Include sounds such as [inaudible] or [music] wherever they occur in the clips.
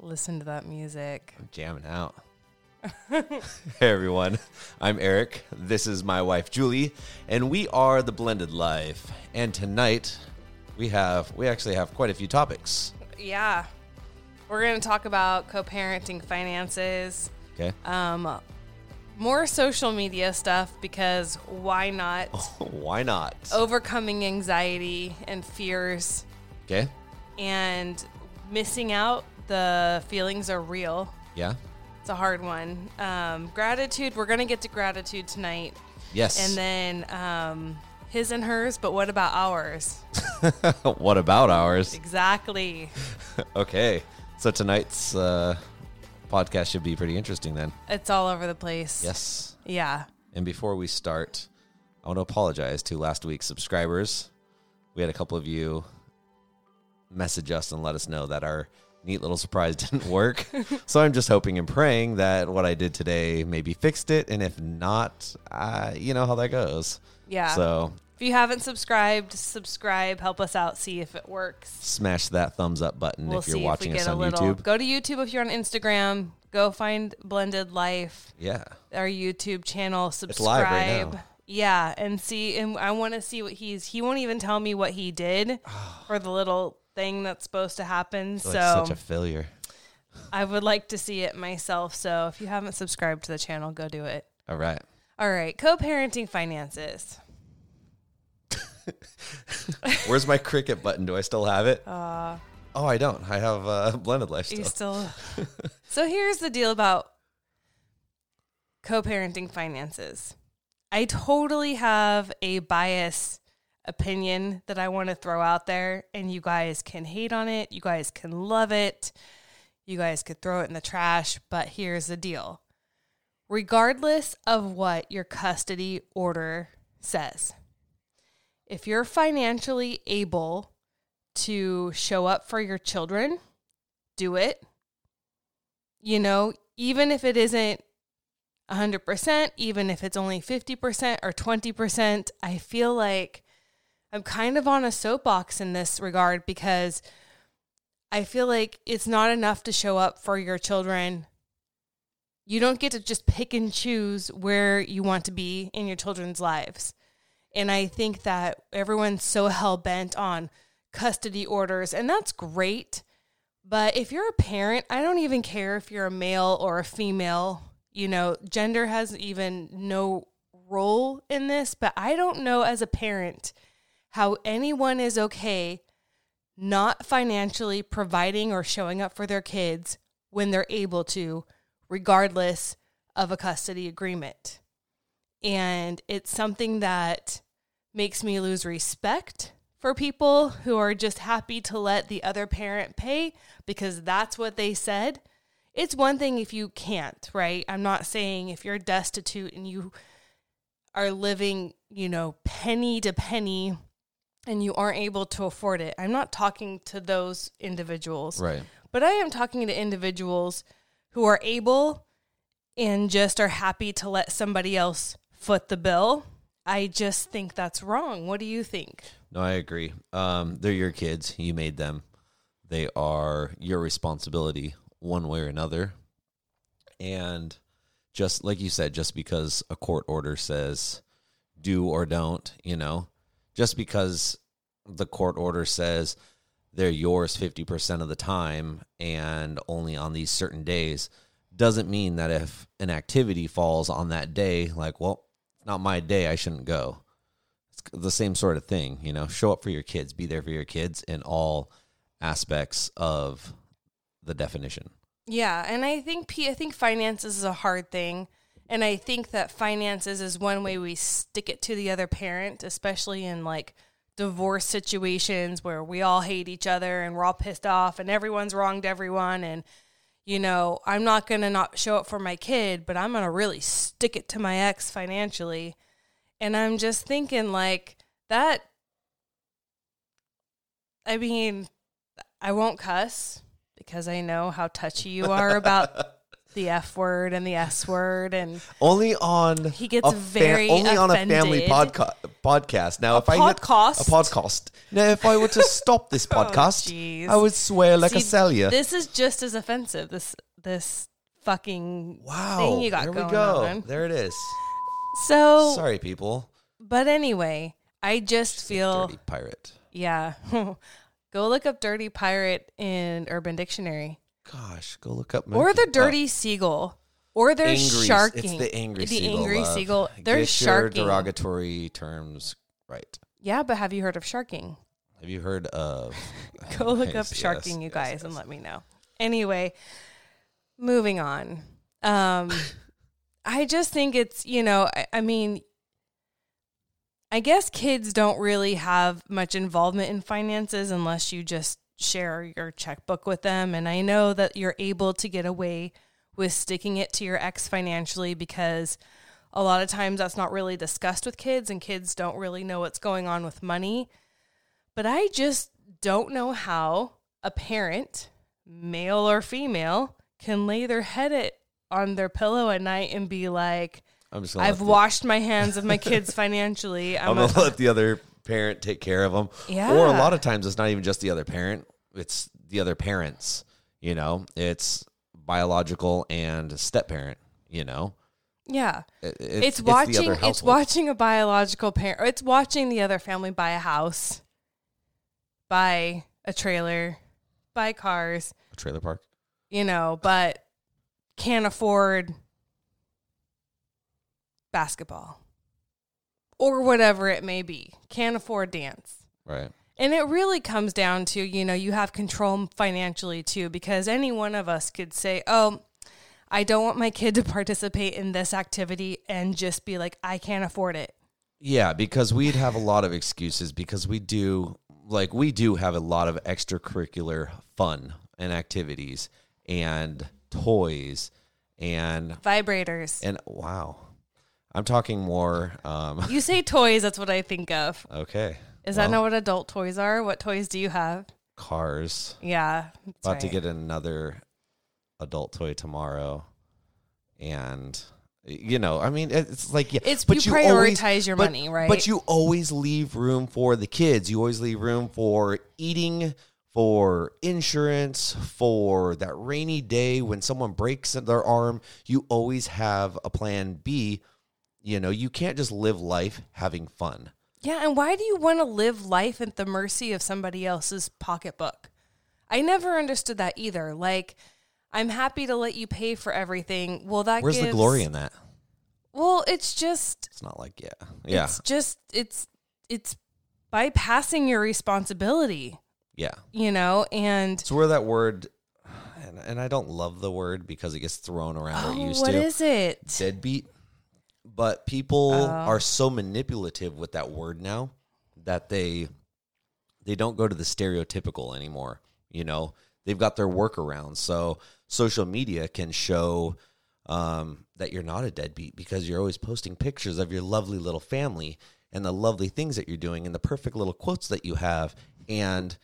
Listen to that music. I'm jamming out. [laughs] hey everyone, I'm Eric. This is my wife Julie, and we are the Blended Life. And tonight we have we actually have quite a few topics. Yeah. We're going to talk about co-parenting finances. Okay. Um more social media stuff because why not? [laughs] Why not? Overcoming anxiety and fears Okay. and missing out. The feelings are real. Yeah. It's a hard one. Um, gratitude. We're gonna get to gratitude tonight, Yes. and then um, his and hers. But what about ours? [laughs] what about ours? Exactly. [laughs] okay. So tonight's uh, podcast should be pretty interesting then. It's all over the place. Yes. Yeah. And before we start, I want to apologize to last week's subscribers. We had a couple of you message us and let us know that our neat little surprise [laughs] didn't work. [laughs] so I'm just hoping and praying that what I did today maybe fixed it. And if not, uh, you know how that goes. Yeah. So If you haven't subscribed, subscribe. Help us out. See if it works. smash that thumbs up button We'll if you're watching if us on little. YouTube. Go to YouTube if you're on Instagram. Go find Blended Life, Yeah. our YouTube channel. Subscribe. right. Yeah, and see. And I want to see what he's. He won't even tell me what he did [sighs] for the little thing that's supposed to happen. So such a failure. I would like to see it myself. So if you haven't subscribed to the channel, go do it. All right. All right, co-parenting finances. [laughs] Where's my cricket button? Do I still have it? Uh, oh, I don't. I have uh, [laughs] blended life You still. still. [laughs] so here's the deal about co-parenting finances. I totally have a bias opinion that I want to throw out there, and you guys can hate on it. You guys can love it. You guys could throw it in the trash. But here's the deal: regardless of what your custody order says, if you're financially able to show up for your children, do it. You know, even if it isn't 100%, even if it's only 50% or 20%, I feel like I'm kind of on a soapbox in this regard because I feel like it's not enough to show up for your children. You don't get to just pick and choose where you want to be in your children's lives. And I think that everyone's so hell bent on custody orders, and that's great. But if you're a parent, I don't even care if you're a male or a female. You know, gender has even no role in this, but I don't know as a parent how anyone is okay not financially providing or showing up for their kids when they're able to, regardless of a custody agreement. And it's something that makes me lose respect for people who are just happy to let the other parent pay because that's what they said. It's one thing if you can't, right? I'm not saying if you're destitute and you are living, you know, penny to penny and you aren't able to afford it. I'm not talking to those individuals. Right. But I am talking to individuals who are able and just are happy to let somebody else foot the bill. I just think that's wrong. What do you think? No, I agree. Um, they're your kids. You made them. They are your responsibility one way or another. And just like you said, just because a court order says do or don't, you know, just because the court order says they're yours 50% of the time and only on these certain days doesn't mean that if an activity falls on that day like well not my day i shouldn't go. It's the same sort of thing you know show up for your kids be there for your kids in all aspects of the definition. Yeah, and I think I think finances is a hard thing, and I think that finances is one way we stick it to the other parent, especially in like divorce situations where we all hate each other and we're all pissed off and everyone's wronged everyone and you know, I'm not going to not show up for my kid, but I'm going to really stick it to my ex financially. And I'm just thinking like that I mean, I won't cuss because I know how touchy you are about [laughs] the F word and the S word and only on He gets very only on a family podca- podcast now A if i hit podcast? a podcast now if i were to stop this [laughs] oh, podcast jeez. i would swear like a See, This is just as offensive. This this fucking wow thing you got there going we go on. there it is So, sorry people but anyway, I just feel dirty pirate yeah. [laughs] Go look up "dirty pirate" in Urban Dictionary, gosh go look up or the monkey- "dirty seagull," or there's angry- sharking. it's the angry the seagull angry love. seagull. Get There's your sharking. derogatory terms right Yeah, but have you heard of sharking? have you heard of [laughs] Go look up Yes, sharking, you yes, guys, yes. and let me know. Anyway, moving on. Um, [laughs] I just think it's, you know, I, I mean, I guess kids don't really have much involvement in finances unless you just share your checkbook with them. And I know that you're able to get away with sticking it to your ex financially because a lot of times that's not really discussed with kids and kids don't really know what's going on with money. But I just don't know how a parent, male or female, can lay their head at, on their pillow at night and be like, I'm just I've let the- washed my hands of my kids [laughs] financially. I'm I'm, gonna a, let the other parent take care of them. Yeah. Or a lot of times it's not even just the other parent; it's the other parents. You know, it's biological and step parent. You know, yeah. It- It's, the watching. other It's watching a biological parent. It's watching the other family buy a house, buy a trailer, buy cars. A trailer park. You know, but can't afford basketball or whatever it may be. Can't afford dance. Right. And it really comes down to, you know, you have control financially too, because any one of us could say, oh, I don't want my kid to [laughs] participate in this activity and just be like, I can't afford it. Yeah, because we'd have a lot of excuses because we do like we do have a lot of extracurricular fun and activities and toys and Vibrators. and wow. I'm talking more um You say toys, that's what I think of. [laughs] okay. Is that Well, not what adult toys are? What toys do you have? cars? Yeah. About to get another adult toy tomorrow, and you know, I mean, it's like yeah, It's but you always- prioritize your but- money, right? But you always leave room for the kids. You always leave room for eating, for insurance, for that rainy day when someone breaks their arm. You always have a plan B. You know, you can't just live life having fun. Yeah, and why do you want to live life at the mercy of somebody else's pocketbook? I never understood that either. Like, I'm happy to let you pay for everything. Well, that Where's the glory in that? Well, it's just It's not like yeah, yeah, it's just it's it's bypassing your responsibility, yeah. you know, and It's where that word, and, and I don't love the word because it gets thrown around oh, what to. is it? deadbeat. But people Oh. are so manipulative with that word now that they they don't go to the stereotypical anymore. You know, they've got their workarounds. So social media can show um, that you're not a deadbeat because you're always posting pictures of your lovely little family and the lovely things that you're doing and the perfect little quotes that you have. And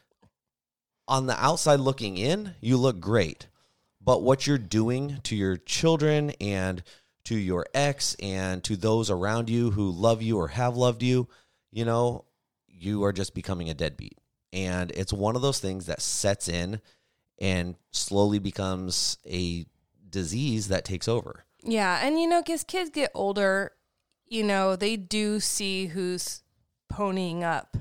on the outside looking in, you look great. But what you're doing to your children and to your ex and to those around you who love you or have loved you, you know, you are just becoming a deadbeat. And it's one of those things that sets in and slowly becomes a disease that takes over. Yeah, and you know, as kids get older, you know, they do see who's ponying up.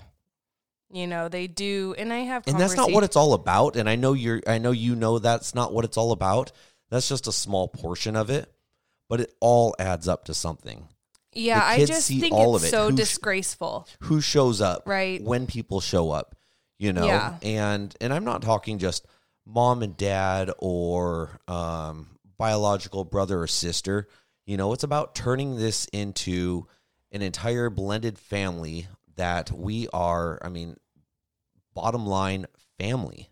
You know, they do, and I have, and that's not what it's all about and i know you're i know you know that's not what it's all about that's just a small portion of it but it all adds up to something Yeah, I just see think all it's of it. so Who sh- disgraceful. who shows up Right. when people show up you know Yeah. and and i'm not talking just mom and dad or um biological brother or sister you know it's about turning this into an entire blended family that we are i mean bottom line family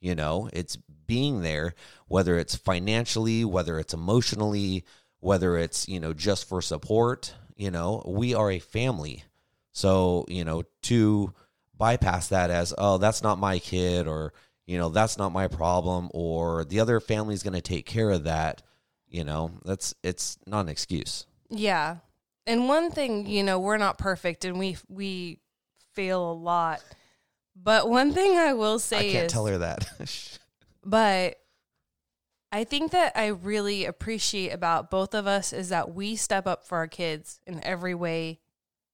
you know it's being there whether it's financially whether it's emotionally whether it's you know just for support you know we are a family so you know to bypass that as oh that's not my kid or you know that's not my problem or the other family's going to take care of that you know that's it's not an excuse Yeah. And one thing, you know, we're not perfect and we we fail a lot. But one thing I will say i can't is tell her that [laughs] but I think that I really appreciate about both of us is that we step up for our kids in every way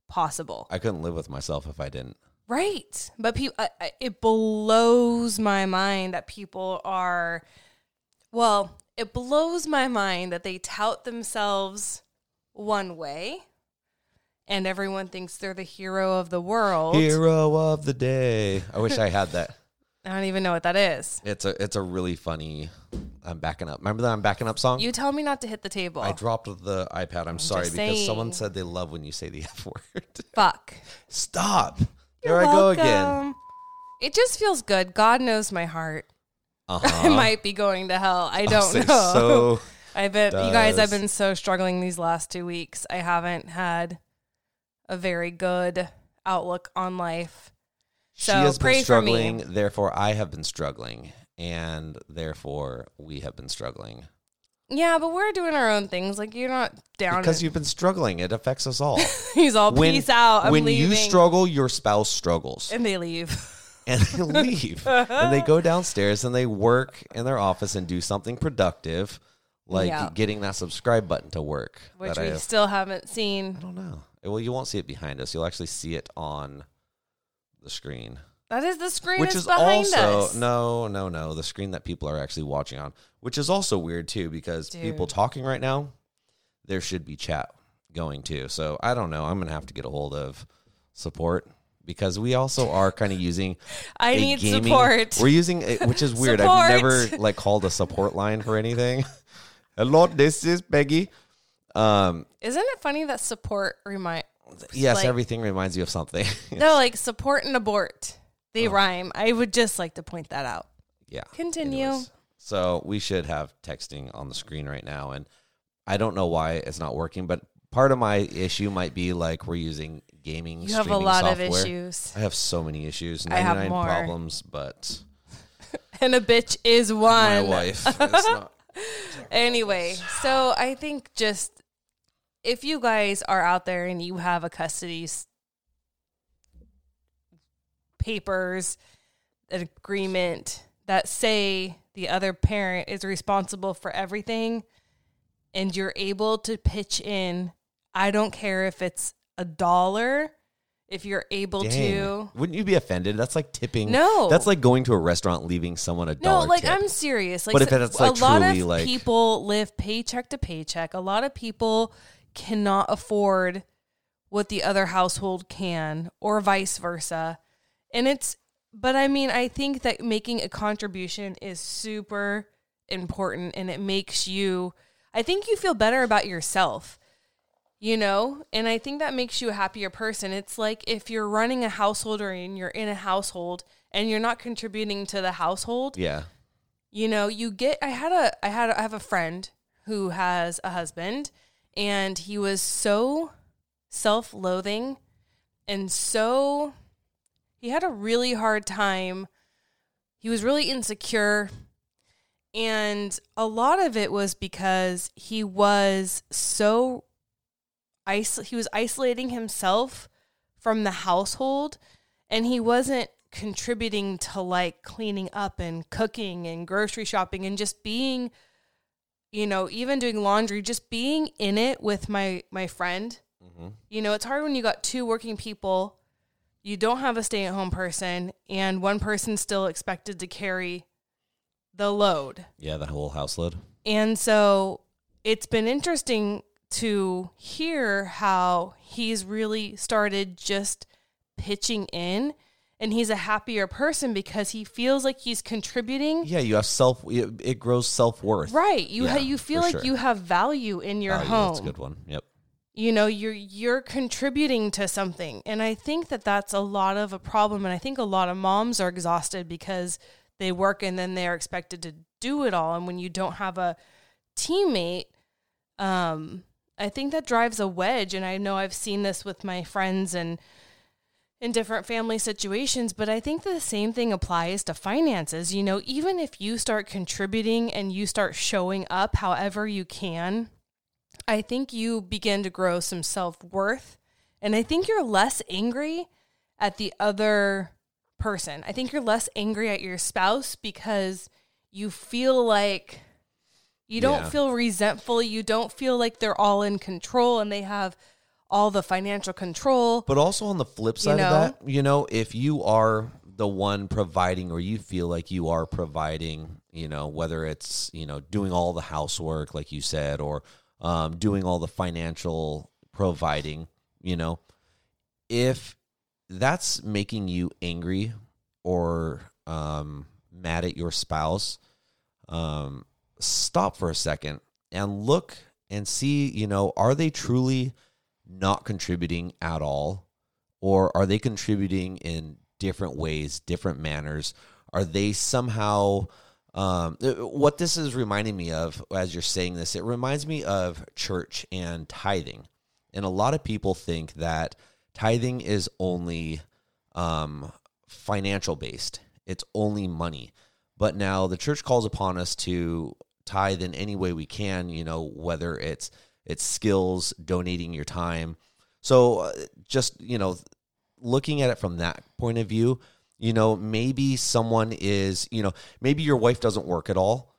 possible. i couldn't live with myself if i didn't Right. But people, I, I, it blows my mind that people are, well, it blows my mind that they tout themselves one way and everyone thinks they're the hero of the world. hero of the day i wish i had that I don't even know what that is. it's a it's a really funny i'm backing up remember that i'm backing up song You tell me not to hit the table. I dropped the iPad. I'm, sorry just because someone said they love when you say the [laughs] F word. Fuck. Stop. You're Here I go again. It just feels good. God knows my heart. [laughs] I Uh-huh. might be going to hell. I don't know. So [laughs] I've been, you guys, I've been so struggling these last two weeks. I haven't had a very good outlook on life. She So has pray been for me. struggling. Therefore, I have been struggling, and therefore we have been struggling Yeah, but we're doing our own things. Like you're not down. because you've been struggling. It affects us all. [laughs] he's all when peace out. I'm when leaving. you struggle, your spouse struggles, and they leave. [laughs] and they leave, and they go downstairs and they work in their office and do something productive, like Yeah. getting that subscribe button to work. Which we have still haven't seen. I don't know. Well, you won't see it behind us. You'll actually see it on the screen, That is the screen which is also us. no, no, no. The screen that people are actually watching on, which is also weird too, because people talking right now, there should be chat going too. So I don't know. I'm gonna have to get a hold of support because we also are kind of [laughs] using. I need gaming- support. We're using, a, which is weird. Support. I've never like called a support line for anything. [laughs] Hello, this is Peggy. Um, Isn't it funny that support remind? Yes, like- everything reminds you of something. [laughs] No, like support and abort. They Oh. rhyme. I would just like to point that out. yeah. Continue. Anyways, so we should have texting on the screen right now, and I don't know why it's not working, but part of my issue might be like we're using gaming. You have a lot software. of issues, I have so many issues, I have more. problems, but [laughs] and a bitch is one. my wife. [laughs] It's not, Anyway, so I think just if you guys are out there and you have a custody papers, an agreement that say the other parent is responsible for everything and you're able to pitch in, I don't care if it's a dollar, if you're able dang. to. Wouldn't you be offended? That's like tipping. No. that's like going to a restaurant, leaving someone a dollar. No, like tip. I'm serious. Like, But if it's, like, a lot of like- people live paycheck to paycheck. A lot of people cannot afford what the other household can, or vice versa. And it's, but I mean, I think that making a contribution is super important, and it makes you. I think you feel better about yourself. You know, and I think that makes you a happier person. It's like if you're running a household or and you're in a household and you're not contributing to the household, yeah, you know you get i had a i had a, i have a friend who has a husband and he was so self-loathing and so he had a really hard time. He was really insecure. And a lot of it was because he was so isol- he was isolating himself from the household and he wasn't contributing to like cleaning up and cooking and grocery shopping and just being you know even doing laundry just being in it with my my friend hmm you know it's hard when you got two working people you don't have a stay at home person, and one person's still expected to carry the load. Yeah, the whole house load. And so it's been interesting to hear how he's really started just pitching in and he's a happier person because he feels like he's contributing. Yeah, you have self. It, grows self worth. Right. You Yeah, ha- you feel like sure. you have value in your home. That's a good one. Yep. you know you're you're contributing to something and i think that that's a lot of a problem and i think a lot of moms are exhausted because they work and then they're expected to do it all and when you don't have a teammate um i think that drives a wedge and i know i've seen this with my friends and in different family situations but i think the same thing applies to finances you know even if you start contributing and you start showing up however you can I think you begin to grow some self worth. And I think you're less angry at the other person. I think you're less angry at your spouse because you feel like you don't Yeah. feel resentful. You don't feel like they're all in control and they have all the financial control. But also on the flip side know? of that, you know, if you are the one providing or you feel like you are providing, you know, whether it's, you know, doing all the housework, like you said, or um, doing all the financial providing, you know, if that's making you angry or um, mad at your spouse, um, stop for a second and look and see, you know, are they truly not contributing at all? Or are they contributing in different ways, different manners? Are they somehow, um, what this is reminding me of as you're saying this, it reminds me of church and tithing. And a lot of people think that tithing is only um, financial based, it's only money. But now the church calls upon us to tithe in any way we can, you know, whether it's it's skills, donating your time. So uh, just, you know, looking at it from that point of view, you know, maybe someone is, you know, maybe your wife doesn't work at all,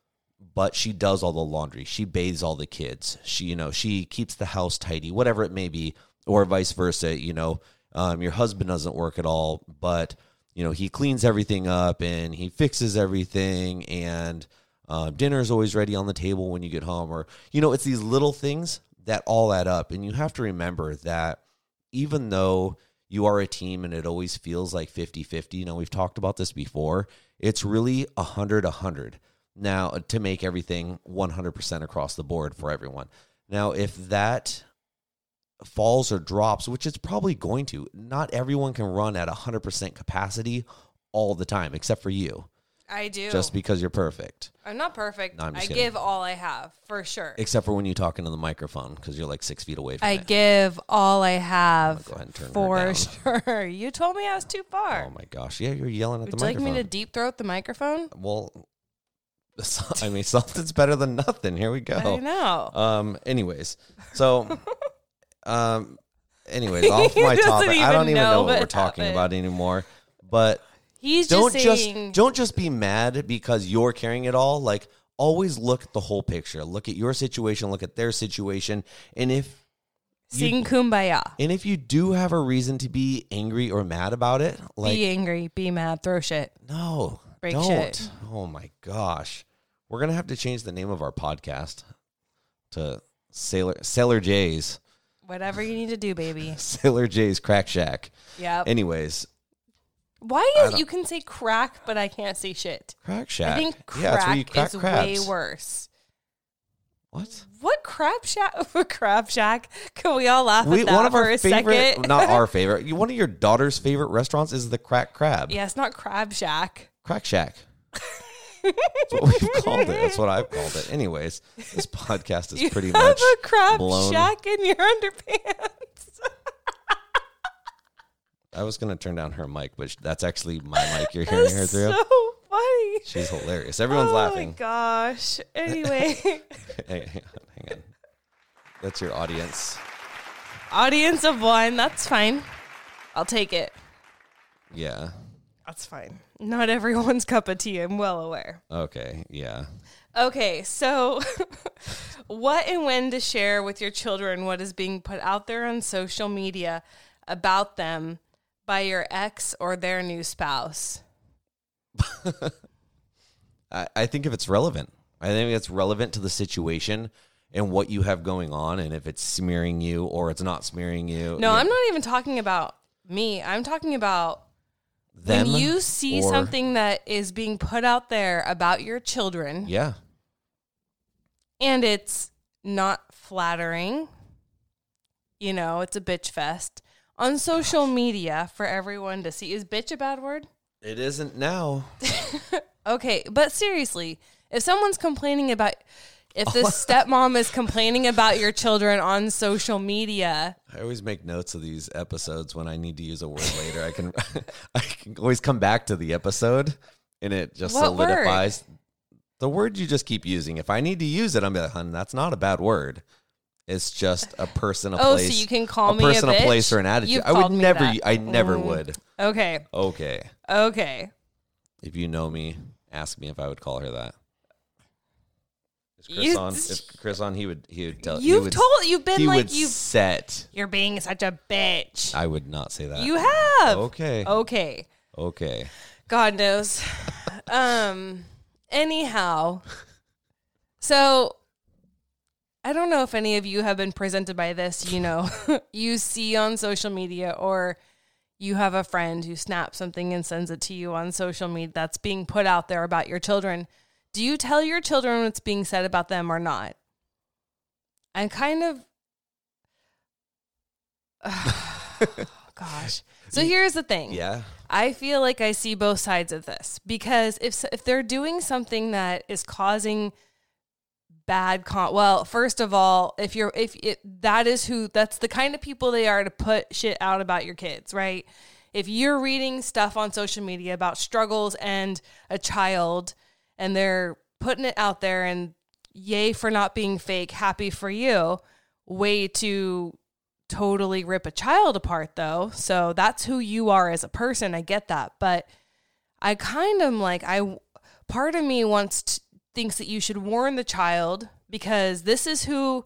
but she does all the laundry. She bathes all the kids. She, you know, she keeps the house tidy, whatever it may be, or vice versa, you know, um, your husband doesn't work at all, but you know, he cleans everything up and he fixes everything and uh, dinner's always ready on the table when you get home or you know it's these little things that all add up and you have to remember that even though you are a team and it always feels like 50-50 you know we've talked about this before it's really 100 100 now to make everything 100% across the board for everyone. Now if that falls or drops which it's probably going to not everyone can run at 100% capacity all the time except for you I do. just because you're perfect I'm not perfect. No, I'm I kidding. give all I have for sure. except for when you talk into the microphone because you're like six feet away from me. I it. give all I have go ahead and turn her for down. sure. [laughs] You told me I was too far. Oh my gosh! Yeah, you're yelling at Would the you like microphone. me to deep throat the microphone? well, [laughs] I mean, something's better than nothing. Here we go. I know. Um. Anyways, so, [laughs] um. Anyways, off He my doesn't topic. I even don't even know know what what we're talking happened. about anymore. But He's don't just just don't just be mad because you're carrying it all. Like always look at the whole picture. Look at your situation. Look at their situation. And if sing kumbaya. and if you do have a reason to be angry or mad about it, like be angry. Be mad. Throw shit. No, Break don't. shit. Oh my gosh, we're gonna have to change the name of our podcast to Sailor Sailor J's Whatever you need to do, baby. [laughs] Sailor J's Crack Shack. Yeah. Anyways, Why is you can say crack, but I can't say shit? Crack Shack. I think yeah, where you crack crack is crabs. way worse. What? What crab shack? [laughs] crab shack? Can we all laugh We, at that one of for our a favorite, second? not our [laughs] favorite. One of your daughter's favorite restaurants is the Crack Crab. yeah, it's not crab shack. Crack Shack. [laughs] That's what we've called it. That's what I've called it. Anyways, this podcast is You pretty have much a crab blown. shack in your underpants. I was gonna turn down her mic, but that's actually my mic. You're [laughs] hearing her through. so funny. She's hilarious. Everyone's oh laughing. Oh my gosh. Anyway, [laughs] Hey, hang on, hang on. That's your audience. audience of one. That's fine. I'll take it. Yeah. That's fine. Not everyone's cup of tea. I'm well aware. Okay. Yeah. Okay, so [laughs] what and when to share with your children what is being put out there on social media about them by your ex or their new spouse? [laughs] I, I think if it's relevant, I think it's relevant to the situation and what you have going on, and if it's smearing you or it's not smearing you. No, I'm not even talking about me. I'm talking about them when you see or- something that is being put out there about your children Yeah, and it's not flattering, you know, it's a bitch fest on social media for everyone to see. Is bitch a bad word? it isn't now. [laughs] Okay, but seriously, if someone's complaining about if this [laughs] stepmom is complaining about your children on social media, I always make notes of these episodes when I need to use a word later. I can [laughs] I can always come back to the episode and it just What word? solidifies the word you just keep using. If I need to use it, I'm like, hun, that's not a bad word. It's just a person, a place. Oh, so you can call a me a person, a, place, or an attitude. You've I would never. that. I never Mm. would. okay, Okay, okay. if you know me, ask me if I would call her that. Is Chris You- on? If Chris on, he would. He would tell. he You've would, told you've been He like you set. you're being such a bitch. I would not say that. You have. Okay. Okay. Okay. God knows. [laughs] um anyhow. So I don't know if any of you have been presented by this, you know, [laughs] you see on social media or you have a friend who snaps something and sends it to you on social media that's being put out there about your children. Do you tell your children what's being said about them or not? I'm kind of [sighs] gosh. So here's the thing. Yeah. I feel like I see both sides of this because if if they're doing something that is causing bad con well first of all if you're if it, that is who that's the kind of people they are to put shit out about your kids right if you're reading stuff on social media about struggles and a child and they're putting it out there and yay for not being fake happy for you way to totally rip a child apart though. So that's who you are as a person. I get that, but I kind of like I part of me wants to, thinks that you should warn the child because this is who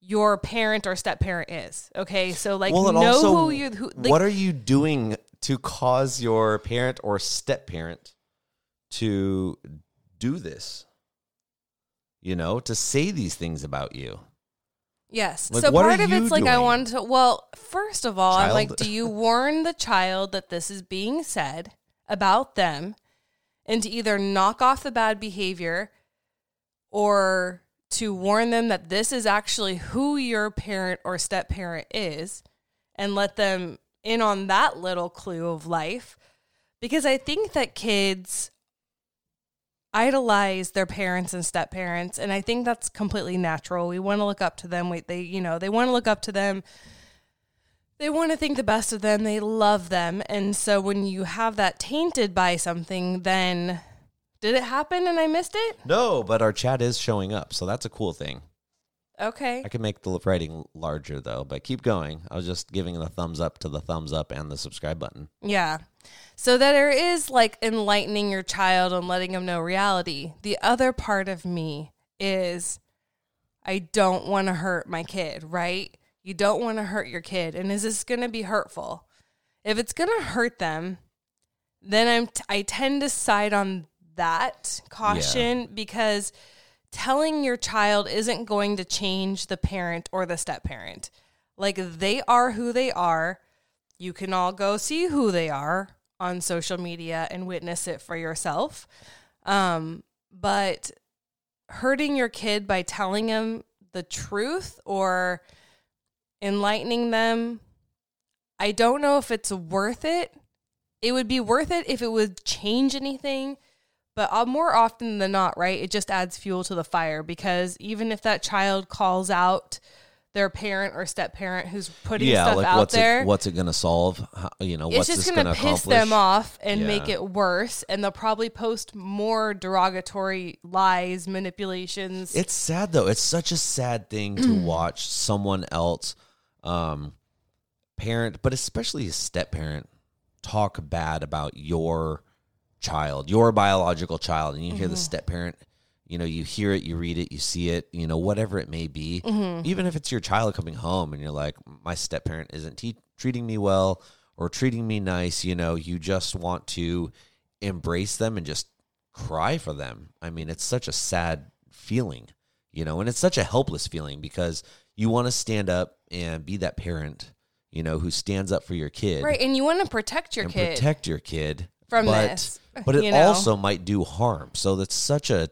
your parent or step parent is. Okay? So like well, know also, who you who like, what are you doing to cause your parent or step parent to do this? You know, to say these things about you. Yes. Like, so part of it's like I wanted to well, first of all, I'm like, do you warn the child that this is being said about them and to either knock off the bad behavior or to warn them that this is actually who your parent or step parent is and let them in on that little clue of life. Because I think that kids idolize their parents and step parents and i think that's completely natural. We want to look up to them. We, they you know they want to look up to them. They want to think the best of them. They love them. And so when you have that tainted by something then did it happen and i missed it No, but our chat is showing up, so that's a cool thing. okay I can make the writing larger though, but keep going. I was just giving the thumbs up to the thumbs up and the subscribe button. Yeah. So that there is like enlightening your child and letting them know reality. The other part of me is I don't want to hurt my kid, right? You don't want to hurt your kid. And is this going to be hurtful? If it's going to hurt them, then I'm t- I tend to side on that caution because telling your child isn't going to change the parent or the step parent. Like they are who they are. You can all go see who they are on social media and witness it for yourself. Um, but hurting your kid by telling them the truth or enlightening them, I don't know if it's worth it. It would be worth it if it would change anything, but uh, more often than not, right? It just adds fuel to the fire because even if that child calls out their parent or step parent who's putting yeah, stuff like out what's there, it what's it gonna solve? How, you know, it's what's just this going gonna piss accomplish? them off and make it worse. And they'll probably post more derogatory lies, manipulations. It's sad though. It's such a sad thing to watch someone else, um, parent, but especially a step parent, talk bad about your child, your biological child, and you hear the mm-hmm. step parent. You know, you hear it, you read it, you see it, you know, whatever it may be. Mm-hmm. Even if it's your child coming home and you're like, my step parent isn't te- treating me well, or treating me nice, you know, you just want to embrace them and just cry for them. I mean, it's such a sad feeling, you know, and it's such a helpless feeling because you want to stand up and be that parent, you know, who stands up for your kid. Right. And you want to protect your kid protect your kid from but, this. [laughs] But it know? also might do harm. So that's such a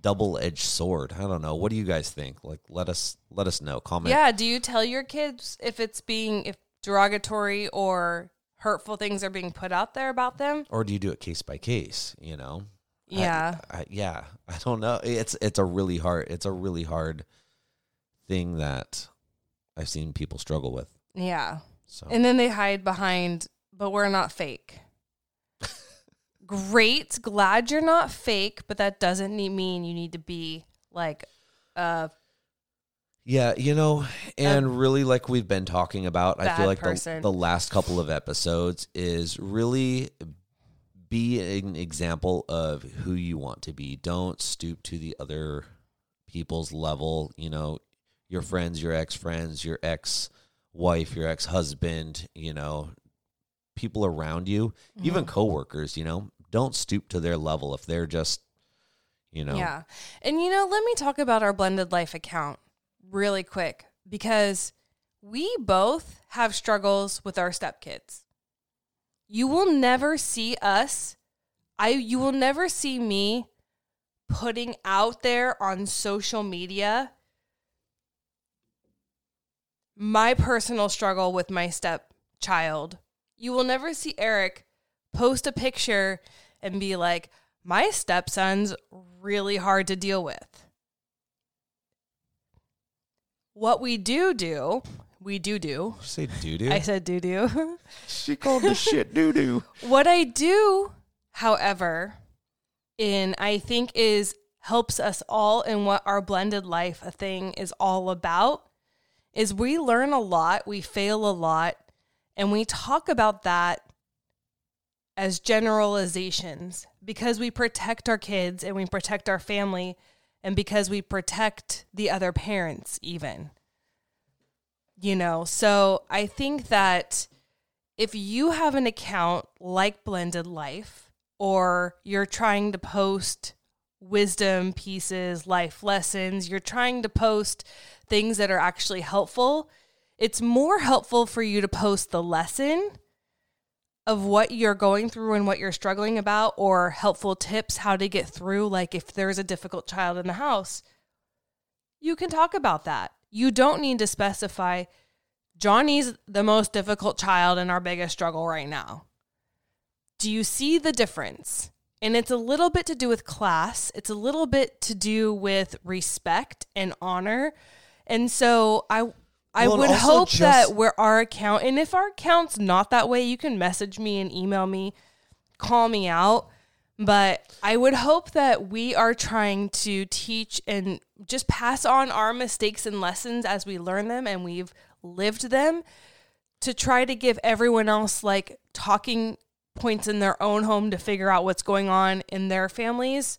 double-edged sword. I don't know. What do you guys think? Like let us let us know. Comment. Yeah. Do you tell your kids if it's being if derogatory or hurtful things are being put out there about them? Or do you do it case by case, you know? I- Yeah. I, yeah. I don't know. It's it's a really hard it's a really hard thing that I've seen people struggle with. yeah. So And then they hide behind, but we're not fake. Great. Glad you're not fake, but that doesn't need, mean you need to be like, uh, Yeah, you know, and really, like we've been talking about, I feel like the, the last couple of episodes is really be an example of who you want to be. Don't stoop to the other people's level. You know, your friends, your ex friends, your ex wife, your ex husband, you know, people around you, even Mm-hmm. coworkers, you know, don't stoop to their level if they're just, you know, Yeah. And you know, let me talk about our blended life account really quick because we both have struggles with our stepkids. You will never see us I you will never see me putting out there on social media my personal struggle with my stepchild. You will never see Eric post a picture and be like, my stepson's really hard to deal with. What we do do, we do do. say doo doo. I said do do. [laughs] she called the shit doo doo. what I do, however, in I think is helps us all in what our blended life a thing is all about is we learn a lot, we fail a lot, and we talk about that as generalizations because we protect our kids and we protect our family and because we protect the other parents even. You know, so I think that if you have an account like Blended Life or you're trying to post wisdom pieces, life lessons, you're trying to post things that are actually helpful, it's more helpful for you to post the lesson of what you're going through and what you're struggling about or helpful tips how to get through like if there's a difficult child in the house. You can talk about that. You don't need to specify Johnny's the most difficult child and our biggest struggle right now. Do you see the difference? And it's a little bit to do with class, it's a little bit to do with respect and honor. And so I I Well, would hope just- that we're our account and if our account's not that way, you can message me and email me, call me out. But I would hope that we are trying to teach and just pass on our mistakes and lessons as we learn them and we've lived them to try to give everyone else like talking points in their own home to figure out what's going on in their families.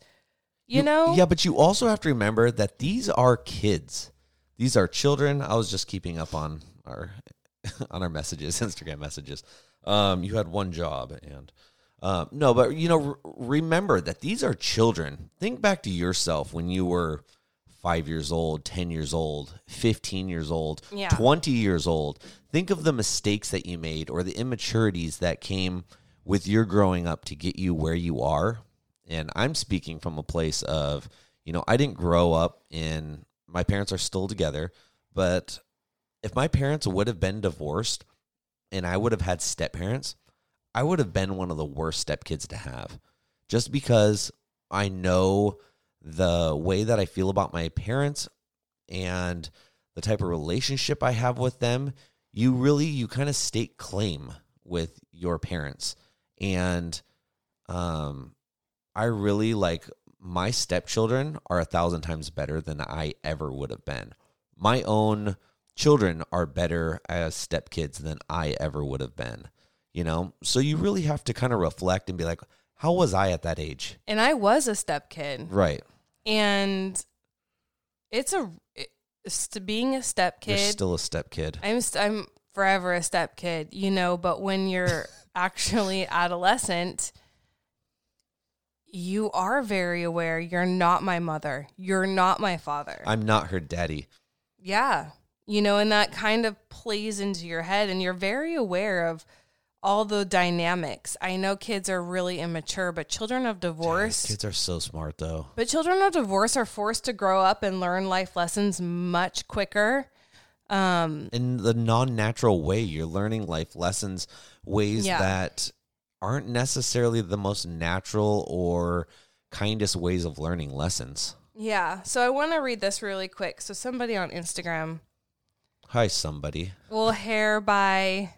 You, know? Yeah, but you also have to remember that these are kids. These are children. I was just keeping up on our [laughs] on our messages, [laughs] Instagram messages. Um, you had one job, and um, no, but you know, re- remember that these are children. Think back to yourself when you were five years old, ten years old, fifteen years old, Yeah. twenty years old. Think of the mistakes that you made or the immaturities that came with your growing up to get you where you are. And I'm speaking from a place of, you know, I didn't grow up in, my parents are still together, but if my parents would have been divorced and I would have had step parents, I would have been one of the worst step kids to have just because I know the way that I feel about my parents and the type of relationship I have with them. You really, you kind of stake claim with your parents. And um, I really like my stepchildren are a thousand times better than I ever would have been. My own children are better as stepkids than I ever would have been. You know, so you really have to kind of reflect and be like, how was I at that age? And I was a stepkid. Right. And it's a it's being a stepkid. You're still a stepkid. I'm st- I'm forever a stepkid, you know, but when you're [laughs] actually adolescent, you are very aware you're not my mother. You're not my father. I'm not her daddy. Yeah. You know, and that kind of plays into your head, and you're very aware of all the dynamics. I know kids are really immature, but children of divorce, Kids are so smart though. but children of divorce are forced to grow up and learn life lessons much quicker. Um, in the non-natural way you're learning life lessons ways Yeah. that aren't necessarily the most natural or kindest ways of learning lessons yeah. So I want to read this really quick. So somebody on Instagram hi somebody will hair by,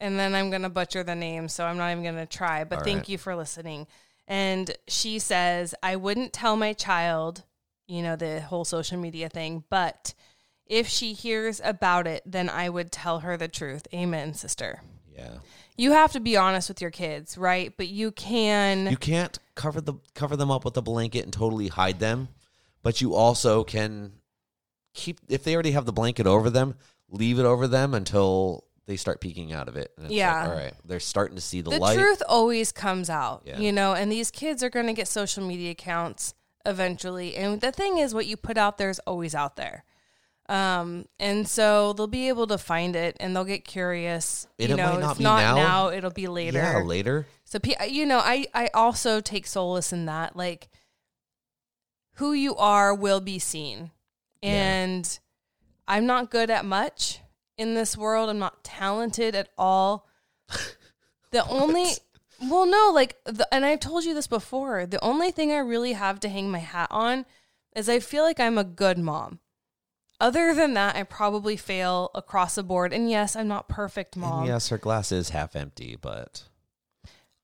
and then I'm going to butcher the name, so I'm not even going to try. But All thank right. you for listening. And she says, I wouldn't tell my child, you know, the whole social media thing, but if she hears about it, then I would tell her the truth. Amen, sister. yeah You have to be honest with your kids, right? But you can. you can't cover the cover them up with a blanket and totally hide them but you also can keep if they already have the blanket over them leave it over them until they start peeking out of it and it's Yeah. like, all right they're starting to see the, the light The truth always comes out, Yeah. you know, and these kids are going to get social media accounts eventually. And the thing is, what you put out there is always out there. Um, and so they'll be able to find it and they'll get curious. And you it know, might not if be not now. now, it'll be later. yeah later So, you know, I, I also take solace in that. Like, who you are will be seen. Yeah. And I'm not good at much in this world. I'm not talented at all. [laughs] The only, well, no, like, the, and I've told you this before. The only thing I really have to hang my hat on is I feel like I'm a good mom. Other than that, I probably fail across the board. And yes, I'm not perfect, mom. And yes her glass is half empty but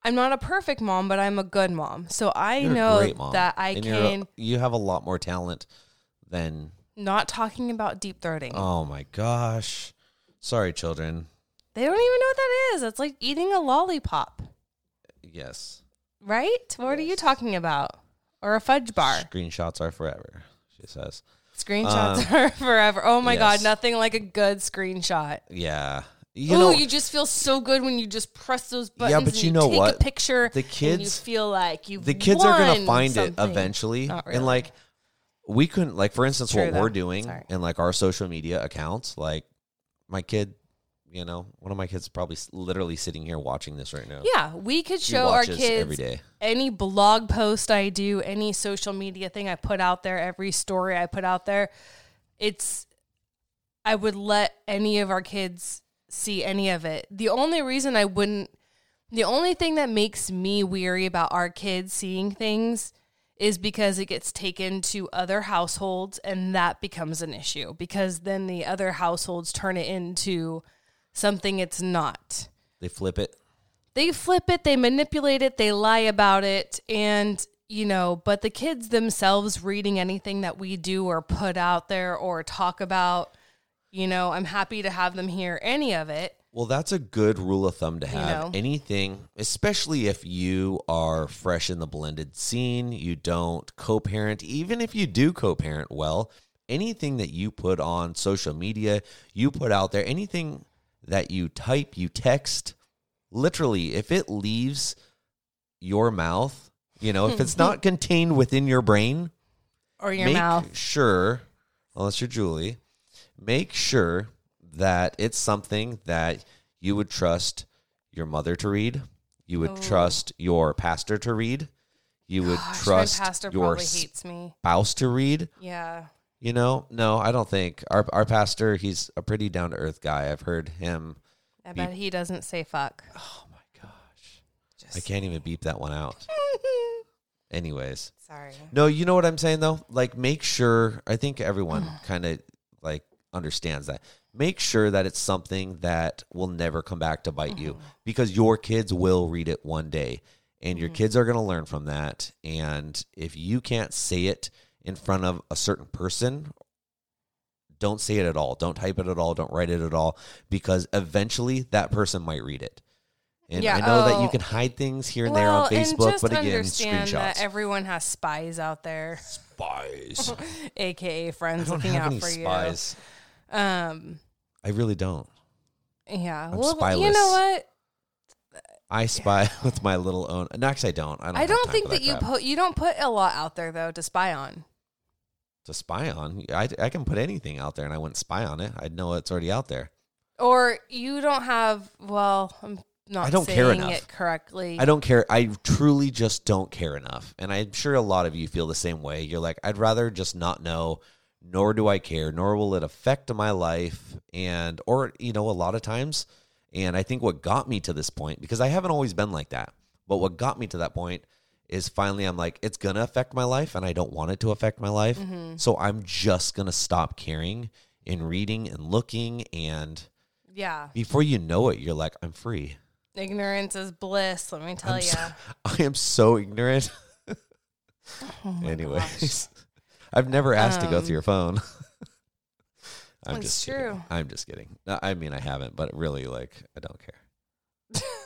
I'm not a perfect mom, but I'm a good mom. So I You're know that I And can you have a lot more talent than. not talking about deep throating. Oh my gosh! Sorry, children. They don't even know what that is. It's like eating a lollipop, Yes. right? What are you talking about? Or a fudge bar. Screenshots are forever. She says. Screenshots um, are [laughs] forever. Oh my yes. god, nothing like a good screenshot. Yeah. You Ooh, know, you just feel so good when you just press those buttons. Yeah, but and you know take what? A picture. The and you kids- feel like you. the kids are gonna find something. it eventually, really. and like we couldn't, like for instance, True, what though. we're doing Sorry. and like our social media accounts. Like my kid, you know, one of my kids is probably literally sitting here watching this right now. Yeah, we could He show our kids every day. any blog post I do, any social media thing I put out there, every story I put out there, it's I would let any of our kids see any of it. The only reason I wouldn't the only thing that makes me weary about our kids seeing things is because it gets taken to other households and that becomes an issue because then the other households turn it into something it's not They flip it. they flip it, they manipulate it, they lie about it, and you know, but the kids themselves reading anything that we do or put out there or talk about, you know, I'm happy to have them hear any of it. Well, that's a good rule of thumb to have. know? Anything, especially if you are fresh in the blended scene, you don't co parent, even if you do co parent well, anything that you put on social media, you put out there, anything that you type, you text, literally, if it leaves your mouth, you know, if it's [laughs] not contained within your brain, Or your mouth. make mouth. sure, unless you're Julie, make sure that it's something that you would trust your mother to read. You would Oh. trust your pastor to read. You would Gosh, trust pastor your hates me. spouse to read. Yeah. You know, no, I don't think our our pastor. He's a pretty down to earth guy. I've heard him. I Be- bet he doesn't say fuck. Oh my gosh, Just I can't even beep that one out. [laughs] Anyways, Sorry. No, you know what I'm saying though? Like make sure I think everyone [sighs] kind of like understands that. Make sure that it's something that will never come back to bite you mm-hmm. because your kids will read it one day and your mm-hmm. kids are going to learn from that and if you can't say it in front of a certain person don't say it at all. Don't type it at all. Don't write it at all because eventually that person might read it. And Yeah, I know that you oh. can hide things here and there on Well, Facebook, but again, screenshots. that everyone has spies out there, spies. [laughs] aka friends looking out for spies. you. Um, I really don't. Yeah. I'm well, you know what? I spy [laughs] with my little own. No, actually, I don't. I don't, I don't think for that, you put you don't put a lot out there though to spy on. To spy on. I, I can put anything out there, and I wouldn't spy on it. I'd know it's already out there. Or you don't have well, I'm not I don't saying care enough. it correctly. I don't care. I truly just don't care enough. And I'm sure a lot of you feel the same way. You're like, I'd rather just not know, nor do I care, nor will it affect my life. And, or, you know, a lot of times, and I think what got me to this point, because I haven't always been like that, but what got me to that point is finally I'm like, it's going to affect my life and I don't want it to affect my life. Mm-hmm. So I'm just going to stop caring and reading and looking. And Yeah. before you know it, you're like, I'm free. Ignorance is bliss, let me tell you. so- [laughs] I am so ignorant. Oh Anyways, [laughs] I've never asked to go Um, through your phone. [laughs] I'm It's just true. Kidding. I'm just kidding. I mean, I haven't, but really, like, I don't care.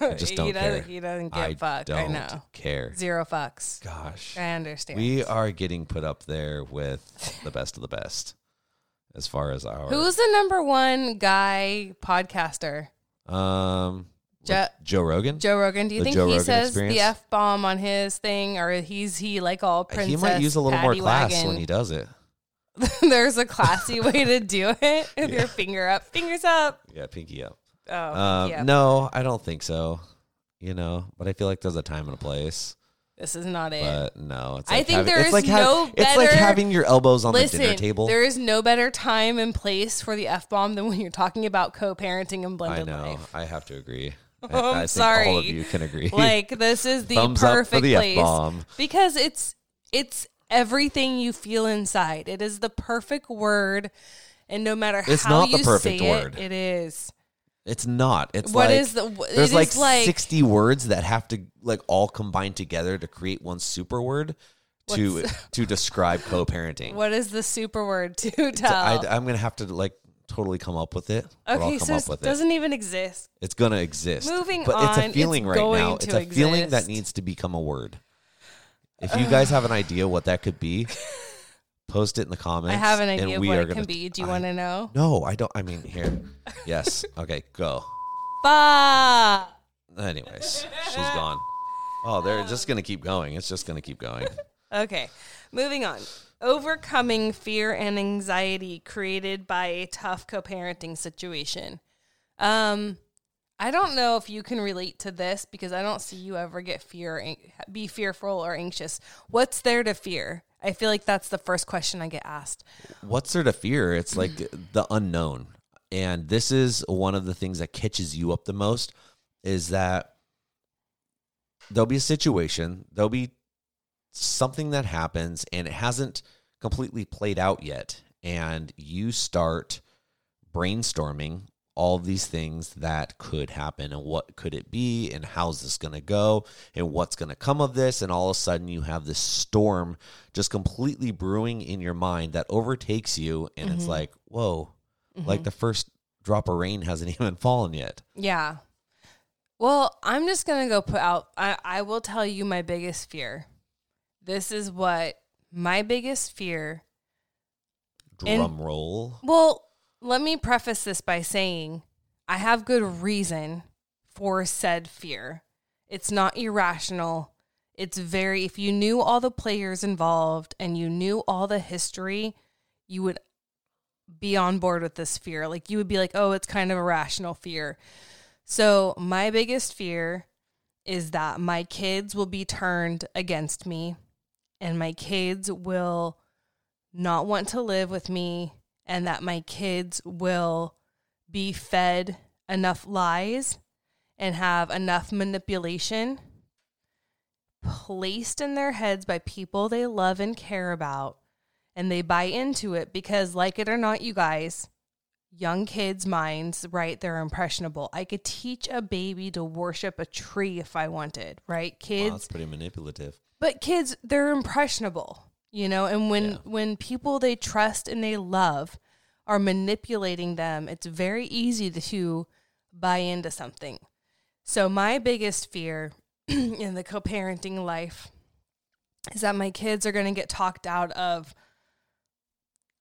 I just don't doesn't, care. He doesn't give I fuck. don't I know. care. Zero fucks. Gosh, I understand. we are getting put up there with the best of the best, as far as our Who's the number one guy podcaster? um Jo- Joe Rogan. Joe Rogan. Do you The think Joe he Rogan says experience? the f bomb on his thing, or he's he like all princess? he might use a little more class wagon? when he does it. [laughs] There's a classy way to do it with [laughs] your finger up, fingers up. Yeah, pinky up. Oh, Um, yeah. No, I don't think so. You know, but I feel like there's a time and a place. This is not it. But no, it's I like think having, there it's is like no It's like having your elbows on the dinner table. there is no better time and place for the f bomb than when you're talking about co-parenting and I blended know. life. I have to agree. [laughs] I, Oh, I think sorry. all of you can agree. [laughs] Like this is the Thumbs perfect the place F-bomb. because it's it's everything you feel inside. It is the perfect word, and no matter It's how not the you perfect say word. it, it is. It's not. It's What like is the- it there's like, like- sixty words that have to like all combine together to create one super word to [laughs] to describe co-parenting. What is the super word to tell? I, am gonna have to like totally come up with it. okay, come so it doesn't even exist. It's gonna exist. Moving but it's on, a it's feeling right going now. It's a feeling that needs to become a word. If you guys have an idea what that could be, [laughs] post it in the comments. I have an idea of what it can be. Do you want to know? No, I don't. I mean, here. Yes. Okay, go. Bah! Anyways, she's gone. Oh, they're just gonna keep going. It's just gonna keep going. [laughs] Okay, moving on. Overcoming fear and anxiety created by a tough co-parenting situation. Um, I don't know if you can relate to this because I don't see you ever get fear, be fearful or anxious. What's there to fear? I feel like that's the first question I get asked. What's there to fear? It's like [clears throat] the unknown. And this is one of the things that catches you up the most is that there'll be a situation, there'll be something that happens and it hasn't completely played out yet. And you start brainstorming all these things that could happen and what could it be and how's this going to go and what's going to come of this. And all of a sudden you have this storm just completely brewing in your mind that overtakes you. And it's mm-hmm. like whoa mm-hmm. like the first drop of rain hasn't [laughs] even fallen yet. Yeah. Well, I'm just going to go put out, I, I will tell you my biggest fear. This is what my biggest fear And- drum roll. Well, let me preface this by saying I have good reason for said fear. It's not irrational. It's very, if you knew all the players involved and you knew all the history, you would be on board with this fear. Like you would be like, oh, it's kind of a rational fear. So, my biggest fear is that my kids will be turned against me and my kids will not want to live with me and that my kids will be fed enough lies and have enough manipulation placed in their heads by people they love and care about and they buy into it because like it or not you guys young kids minds right they're impressionable. I could teach a baby to worship a tree if i wanted right wow, kids? that's pretty manipulative. But kids they're impressionable you know and when Yeah. when people they trust and they love are manipulating them it's very easy to buy into something so my biggest fear [clears throat] in the co-parenting life is that my kids are going to get talked out of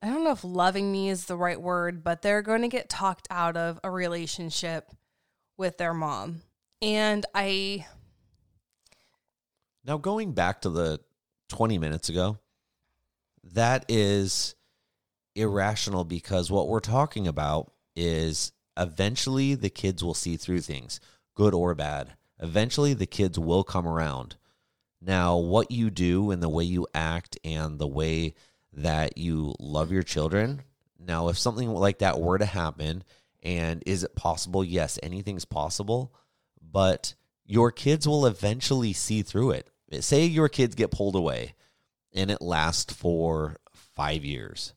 I don't know if loving me is the right word, but they're going to get talked out of a relationship with their mom. And I Now, going back to the 20 minutes ago, that is irrational because what we're talking about is eventually the kids will see through things, good or bad. Eventually, the kids will come around. Now, what you do and the way you act and the way that you love your children. Now, if something like that were to happen, and is it possible? Yes, anything's possible, but your kids will eventually see through it. Say your kids get pulled away and it lasts for five years.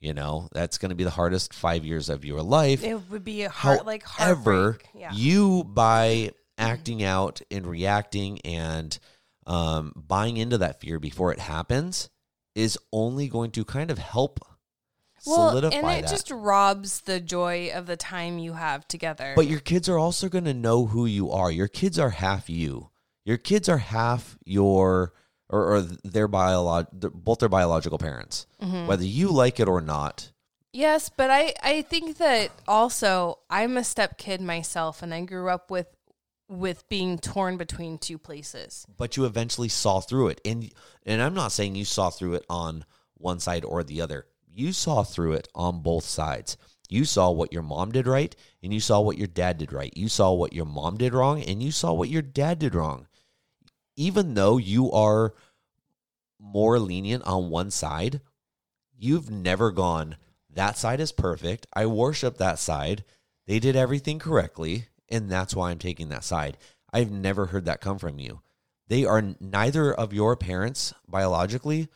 You know, that's going to be the hardest five years of your life. it would be a heart like heartbreak. Yeah. you by acting out and reacting and um, buying into that fear before it happens is only going to kind of help well, solidify and it that. just robs the joy of the time you have together. But your kids are also going to know who you are. Your kids are half you. Your kids are half your or, or their biolog both their biological parents. Mm-hmm. Whether you like it or not. Yes, but I I think that also I'm a step kid myself, and I grew up with with being torn between two places. But you eventually saw through it. And and I'm not saying you saw through it on one side or the other. You saw through it on both sides. You saw what your mom did right and you saw what your dad did right. You saw what your mom did wrong and you saw what your dad did wrong. Even though you are more lenient on one side, you've never gone, that side is perfect. I worship that side. They did everything correctly, and that's why I'm taking that side. I've never heard that come from you. They are neither of your parents biologically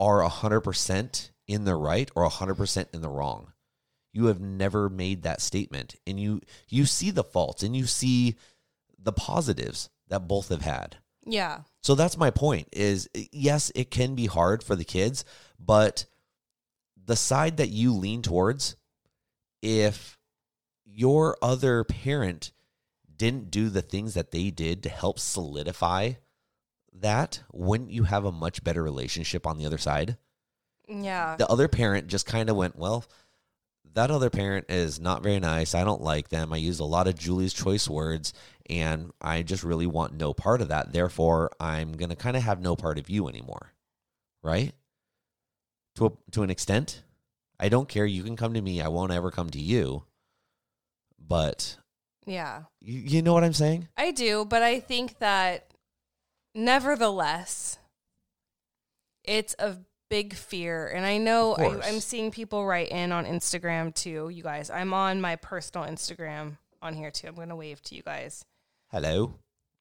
are 100% in the right or 100% in the wrong. You have never made that statement and you you see the faults and you see the positives that both have had. Yeah. So that's my point is yes, it can be hard for the kids, but the side that you lean towards if your other parent didn't do the things that they did to help solidify that, wouldn't you have a much better relationship on the other side? Yeah. The other parent just kind of went, well, that other parent is not very nice. I don't like them. I use a lot of Julie's choice words, and I just really want no part of that. Therefore, I'm going to kind of have no part of you anymore. Right? To a, to an extent, I don't care. You can come to me. I won't ever come to you. But yeah. you, you know what I'm saying? I do, but I think that nevertheless, it's a big fear. And I know I. I'm seeing people write in on Instagram too, you guys. I'm on my personal Instagram on here too. I'm going to wave to you guys. Hello.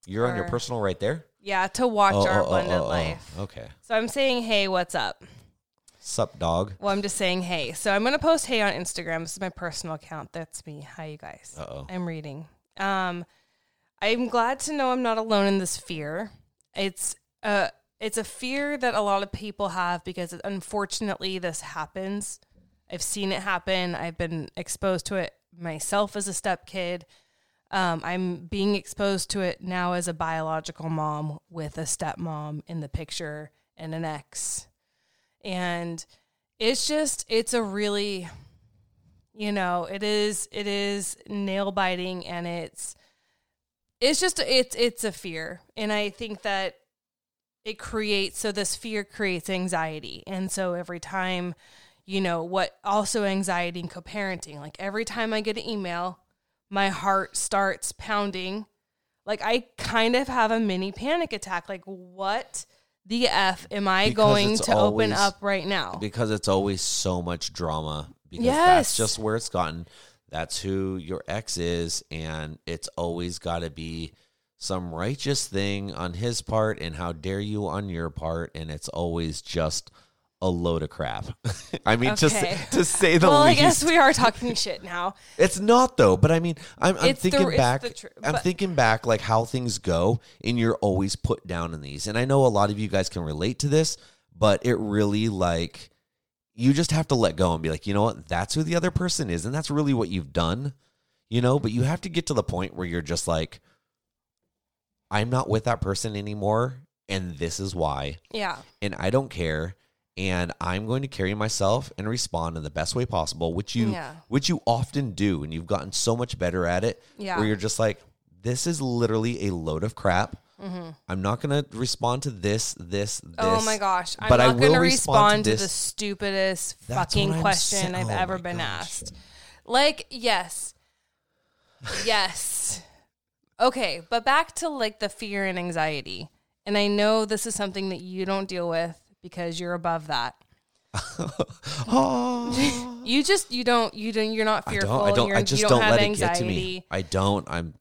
You're on your Or- personal right there? Yeah, to watch Oh, our oh, oh, blended oh, oh. life. Okay. So I'm saying, hey, what's up? Sup, dog? Well, I'm just saying, hey. So I'm going to post hey on Instagram. This is my personal account. That's me. Hi, you guys. Uh oh. I'm reading. Um, I'm glad to know I'm not alone in this fear. It's a it's a fear that a lot of people have because unfortunately this happens. I've seen it happen. I've been exposed to it myself as a step kid. Um, I'm being exposed to it now as a biological mom with a stepmom in the picture and an ex. And it's just it's a really you know it is it is nail biting and it's it's just it's it's a fear and i think that it creates so this fear creates anxiety and so every time you know what also anxiety and co-parenting like every time i get an email my heart starts pounding. Like i kind of have a mini panic attack. Like what the f am i Because going to open up right now? Because it's always so much drama because Yes. that's just where it's gotten. That's who your ex is and it's always got to be some righteous thing on his part and how dare you on your part and it's always just a load of crap [laughs] i mean to, say, Okay. to say the well i least guess we are talking shit now it's not though, but I mean, I'm, I'm It's the- thinking back. tr- I'm but- thinking back like how things go, and you're always put down in these. And I know a lot of you guys can relate to this, but it really like you just have to let go and be like, you know what, that's who the other person is, and that's really what you've done, you know. But you have to get to the point where you're just like, I'm not with that person anymore, and this is why yeah and I don't care. And I'm going to carry myself and respond in the best way possible, which you Yeah. which you often do, and you've gotten so much better at it. Yeah. Where you're just like, this is literally a load of crap. I'm not going to respond to this, this, this. Mm-hmm. Oh my gosh. I'm but I not will going to respond to, the stupidest That's fucking question saying. I've Oh ever been gosh. asked. Like, yes. yes. Okay, but back to like the fear and anxiety. And I know this is something that you don't deal with because you're above that. Oh, [laughs] You just you don't you don't you're not I fearful. don't. I don't. I just don't, don't, let anxiety. it get to me. I don't. I'm.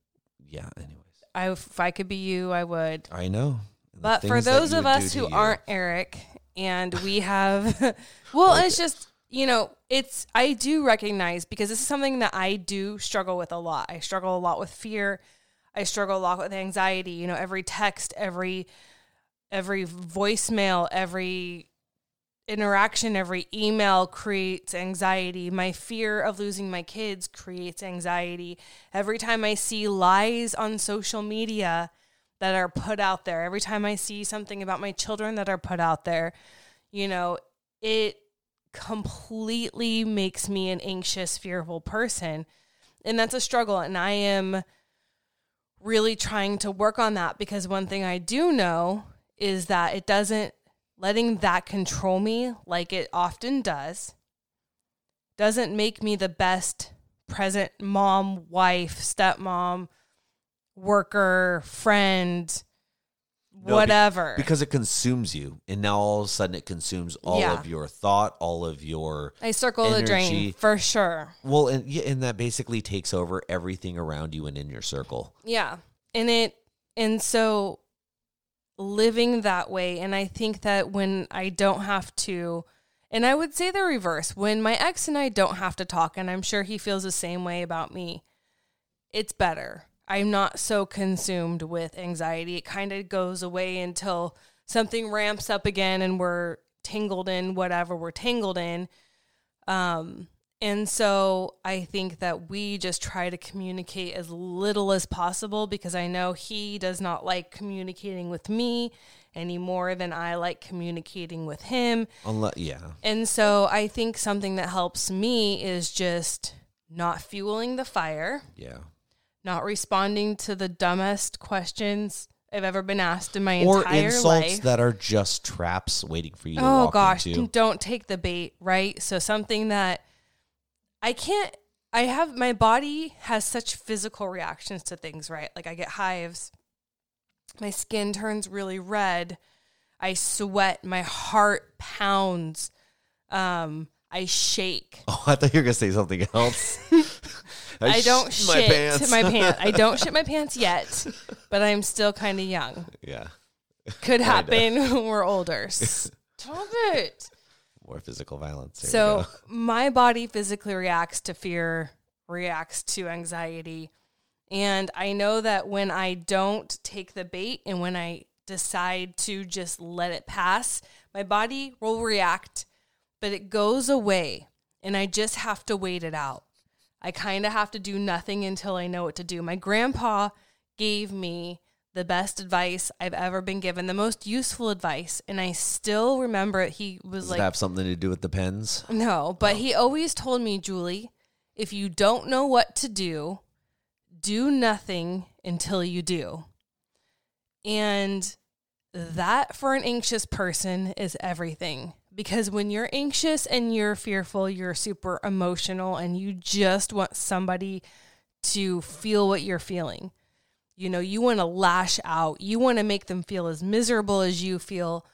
Yeah. Anyways, I, if I could be you, I would. I know. And But for those of us who you. aren't Eric and we have, [laughs] well, it's just, you know, it's, I do recognize because this is something that I do struggle with a lot. I struggle a lot with fear. I struggle a lot with anxiety. You know, every text, every, every voicemail, every interaction, every email creates anxiety. My fear of losing my kids creates anxiety. Every time I see lies on social media that are put out there, every time I see something about my children that are put out there, you know, it completely makes me an anxious, fearful person. And that's a struggle. And I am really trying to work on that because one thing I do know is that it doesn't letting that control me like it often does doesn't make me the best present mom, wife, stepmom, worker, friend, No, whatever. because it consumes you, and now all of a sudden it consumes all Yeah. of your thought, all of your I circle the drain for sure. well, and yeah, and that basically takes over everything around you and in your circle. Yeah. And it and so living that way and I think that when I don't have to and I would say the reverse, when my ex and I don't have to talk and I'm sure he feels the same way about me, it's better. I'm not so consumed with anxiety. It kind of goes away until something ramps up again and we're tangled in whatever we're tangled in. Um, and so I think that we just try to communicate as little as possible because I know he does not like communicating with me any more than I like communicating with him. Unless, yeah, And so I think something that helps me is just not fueling the fire, yeah, not responding to the dumbest questions I've ever been asked in my or entire insults life. that are just traps waiting for you to oh gosh, into. don't take the bait, right? So something that I can't I have my body has such physical reactions to things, right? Like I get hives. My skin turns really red. I sweat, my heart pounds. Um I shake. [laughs] Oh, I thought you were gonna say something else. [laughs] I, don't shit shit my pants. my pants. I [laughs] don't shit my pants yet, but I'm still kind of young. Yeah, Could happen when we're older. Stop it. More physical violence. There we So [laughs] my body physically reacts to fear, reacts to anxiety. And I know that when I don't take the bait and when I decide to just let it pass, my body will react, but it goes away. And I just have to wait it out. I kind of have to do nothing until I know what to do. My grandpa gave me the best advice I've ever been given, the most useful advice. And I still remember it. He was Does like, have something to do with the pens? no, but oh. he always told me, Julie, if you don't know what to do, do nothing until you do. And that for an anxious person is everything. Because when you're anxious and you're fearful, you're super emotional and you just want somebody to feel what you're feeling. You know, you want to lash out, you want to make them feel as miserable as you feel.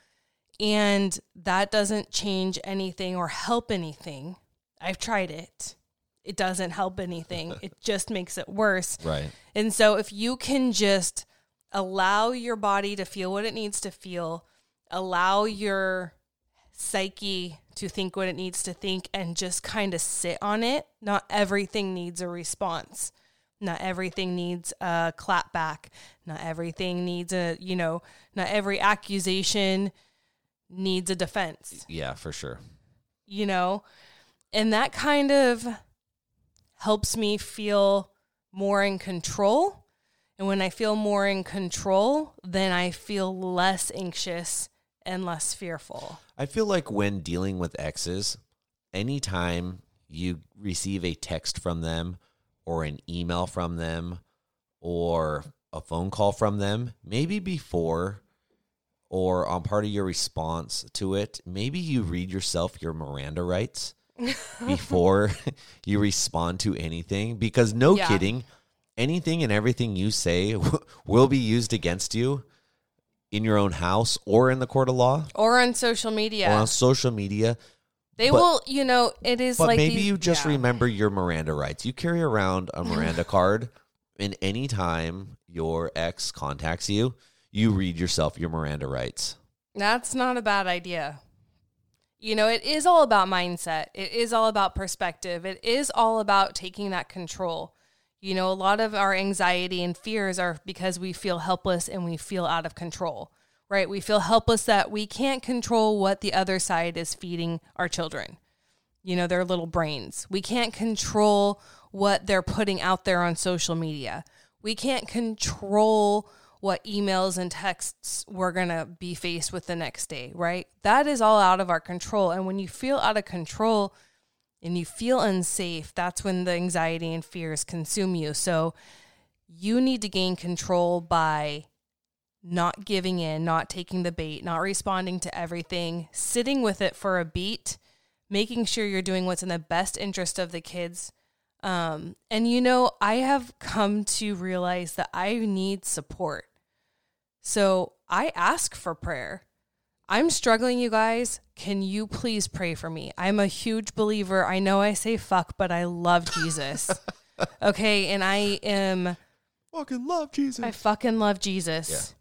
And that doesn't change anything or help anything. I've tried it. It doesn't help anything. [laughs] it just makes it worse. Right. And so if you can just allow your body to feel what it needs to feel, allow your psyche to think what it needs to think and just kind of sit on it, not everything needs a response. Not everything needs a clap back. Not everything needs a, you know, not every accusation needs a defense Yeah, for sure. you know? And that kind of helps me feel more in control. And when I feel more in control, then I feel less anxious and less fearful. I feel like when dealing with exes, anytime you receive a text from them or an email from them or a phone call from them, maybe before or on part of your response to it, maybe you read yourself your Miranda rights [laughs] before you respond to anything because no Yeah. kidding, anything and everything you say [laughs] will be used against you in your own house or in the court of law Or on social media. or media. on social media. They but- will, you know, it is But like maybe these- you just yeah. remember your Miranda rights. You carry around a Miranda card, and anytime your ex contacts you, you read yourself your Miranda rights. That's not a bad idea. You know, it is all about mindset. It is all about perspective. It is all about taking that control. You know, a lot of our anxiety and fears are because we feel helpless and we feel out of control, right? We feel helpless that we can't control what the other side is feeding our children, you know, their little brains. We can't control what they're putting out there on social media. We can't control what emails and texts we're going to be faced with the next day, right? That is all out of our control. And when you feel out of control and you feel unsafe, that's when the anxiety and fears consume you. So you need to gain control by not giving in, not taking the bait, not responding to everything, sitting with it for a beat, making sure you're doing what's in the best interest of the kids. Um, and you know, I have come to realize that I need support. So I ask for prayer. I'm struggling, you guys. Can you please pray for me? I'm a huge believer. I know I say fuck, but I love Jesus. [laughs] okay. And I am. Fucking love Jesus. I fucking love Jesus.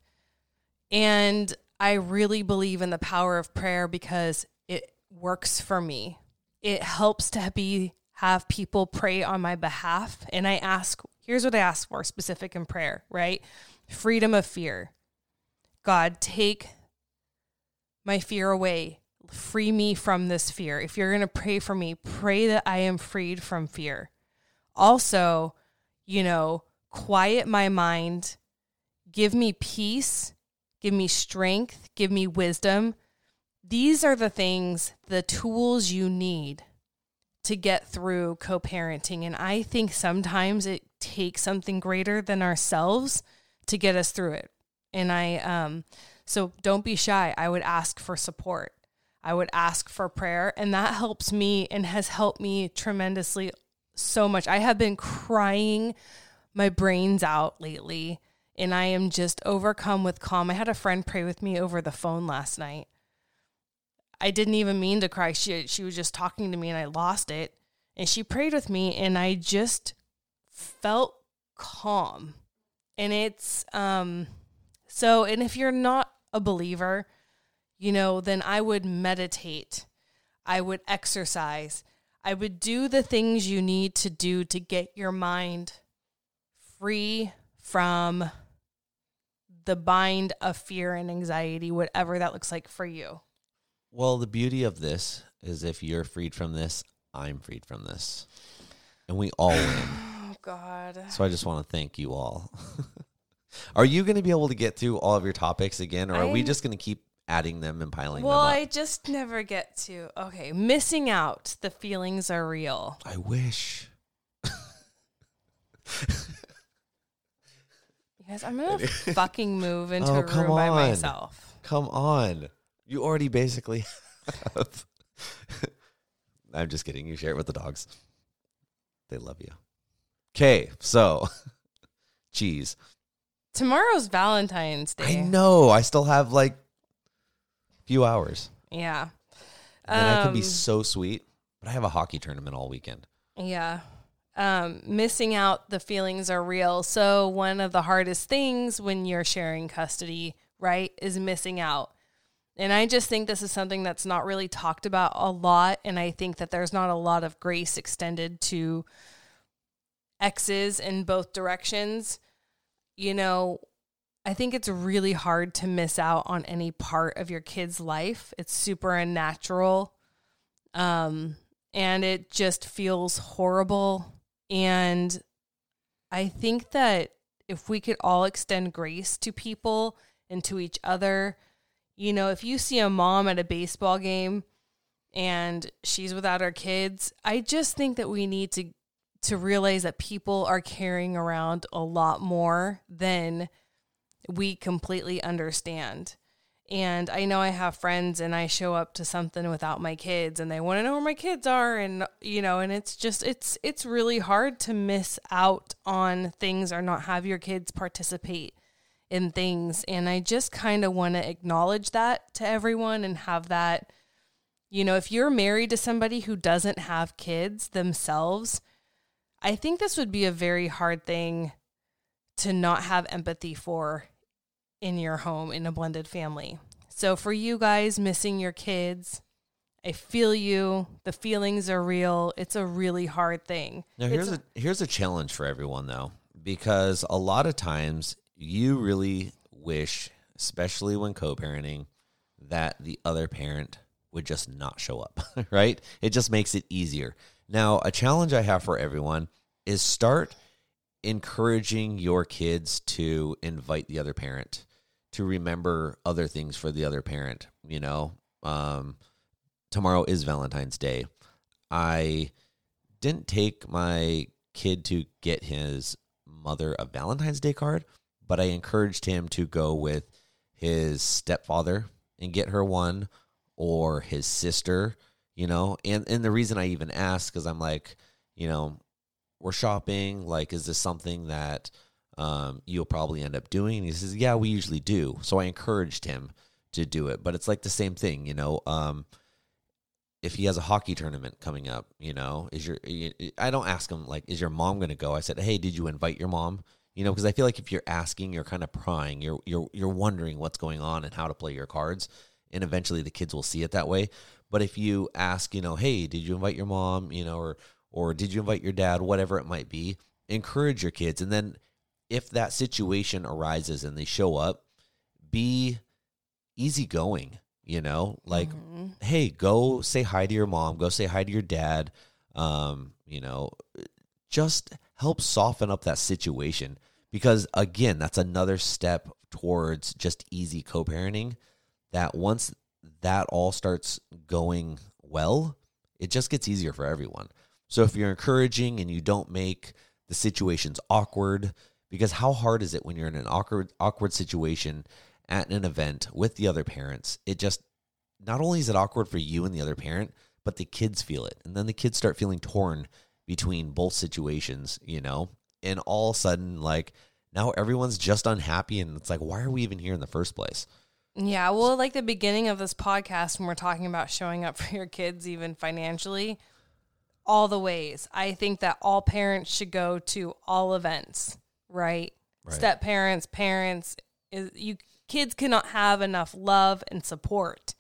And I really believe in the power of prayer because it works for me. It helps to be have people pray on my behalf and I ask here's what I ask for specific in prayer, right? Freedom of fear. God, take my fear away. Free me from this fear. If you're going to pray for me, pray that I am freed from fear. Also, you know, quiet my mind, give me peace, give me strength, give me wisdom. These are the things, the tools you need to get through co parenting. And I think sometimes it takes something greater than ourselves to get us through it. And I, um, so don't be shy. I would ask for support. I would ask for prayer. And that helps me and has helped me tremendously so much. I have been crying my brains out lately and I am just overcome with calm. I had a friend pray with me over the phone last night. I didn't even mean to cry. She she was just talking to me and I lost it. And she prayed with me and I just felt calm. And it's um so and if you're not a believer, you know, then I would meditate. I would exercise. I would do the things you need to do to get your mind free from the bind of fear and anxiety, whatever that looks like for you. Well, the beauty of this is if you're freed from this, I'm freed from this. And we all [sighs] win. Oh, God. So I just want to thank you all. [laughs] are you going to be able to get through all of your topics again, or are we I'm- just going to keep adding them and piling Well, them up? I just never get to. Okay, missing out. The feelings are real. I wish. [laughs] Guys, I'm gonna [laughs] fucking move into Oh, a come room by myself. Come on. You already basically [laughs] have. [laughs] I'm just kidding. You share it with the dogs. They love you. Okay, so cheese. Tomorrow's Valentine's Day. I know. I still have like a few hours. Yeah. And I can be Um, so sweet, but I have a hockey tournament all weekend. Yeah. Um, missing out, the feelings are real. So, one of the hardest things when you're sharing custody, right, is missing out. And I just think this is something that's not really talked about a lot. And I think that there's not a lot of grace extended to exes in both directions. You know, I think it's really hard to miss out on any part of your kid's life. It's super unnatural. Um, and it just feels horrible. And I think that if we could all extend grace to people and to each other, You know, if you see a mom at a baseball game and she's without her kids, I just think that we need to to realize that people are carrying around a lot more than we completely understand. And I know I have friends and I show up to something without my kids and they want to know where my kids are and you know and it's just it's it's really hard to miss out on things or not have your kids participate in things. And I just kind of want to acknowledge that to everyone and have that you know if you're married to somebody who doesn't have kids themselves I think this would be a very hard thing to not have empathy for in your home in a blended family. So for you guys missing your kids, I feel you. The feelings are real. It's a really hard thing. Now here's a here's a challenge for everyone though, because a lot of times you really wish, especially when co-parenting, that the other parent would just not show up, [laughs] right? It just makes it easier. Now, a challenge I have for everyone is start encouraging your kids to invite the other parent to remember other things for the other parent. You know, um, tomorrow is Valentine's Day. I didn't take my kid to get his mother a Valentine's Day card, but I encouraged him to go with his stepfather and get her one or his sister, you know. And and the reason I even asked cuz I'm like, you know, we're shopping, like is this something that um, you'll probably end up doing. He says, Yeah, we usually do. So I encouraged him to do it. But it's like the same thing, you know. Um, if he has a hockey tournament coming up, you know, is your I don't ask him like, is your mom going to go? I said, hey, did you invite your mom? You know, because I feel like if you're asking, you're kind of prying. You're you're you're wondering what's going on and how to play your cards, and eventually the kids will see it that way. But if you ask, you know, hey, did you invite your mom? You know, or or did you invite your dad? Whatever it might be, encourage your kids, and then if that situation arises and they show up, be easygoing, you know, like, mm-hmm. hey, go say hi to your mom, go say hi to your dad. Um, you know, just help soften up that situation because again, that's another step towards just easy co-parenting that once that all starts going well, it just gets easier for everyone. So if you're encouraging and you don't make the situations awkward, because how hard is it when you're in an awkward awkward situation at an event with the other parents? It just not only is it awkward for you and the other parent, but the kids feel it. And then the kids start feeling torn between both situations, you know? And all of a sudden like now everyone's just unhappy and it's like why are we even here in the first place? Yeah, well, like the beginning of this podcast when we're talking about showing up [laughs] for your kids even financially, all the ways. I think that all parents should go to all events right? right. Step parents, parents, is, you kids cannot have enough love and support.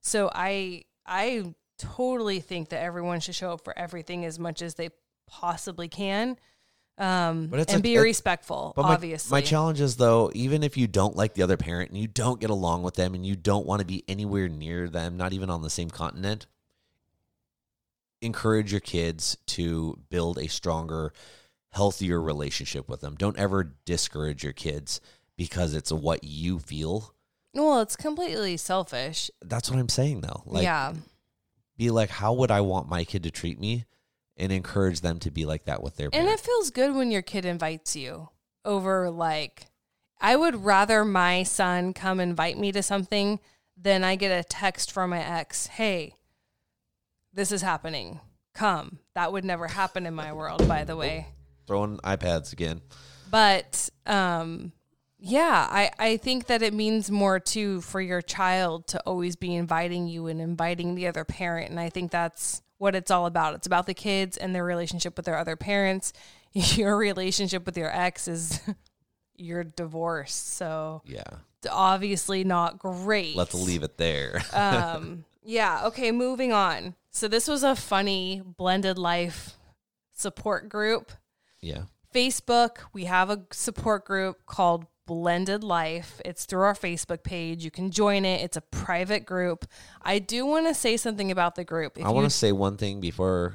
So I I totally think that everyone should show up for everything as much as they possibly can. Um, but and a, be respectful, but obviously. My, my challenge is though, even if you don't like the other parent and you don't get along with them and you don't want to be anywhere near them, not even on the same continent, encourage your kids to build a stronger healthier relationship with them. Don't ever discourage your kids because it's what you feel. Well, it's completely selfish. That's what I'm saying though. Like Yeah. Be like, how would I want my kid to treat me? And encourage them to be like that with their And it feels good when your kid invites you over like I would rather my son come invite me to something than I get a text from my ex, "Hey, this is happening. Come." That would never happen in my world, by the way throwing iPads again. But um, yeah, I, I think that it means more too for your child to always be inviting you and inviting the other parent. And I think that's what it's all about. It's about the kids and their relationship with their other parents. [laughs] Your relationship with your ex is [laughs] your divorce. So yeah, obviously not great. Let's leave it there. [laughs] um, yeah. Okay. Moving on. So this was a funny blended life support group yeah. Facebook, we have a support group called Blended Life. It's through our Facebook page. You can join it. It's a private group. I do want to say something about the group. If I want to say one thing before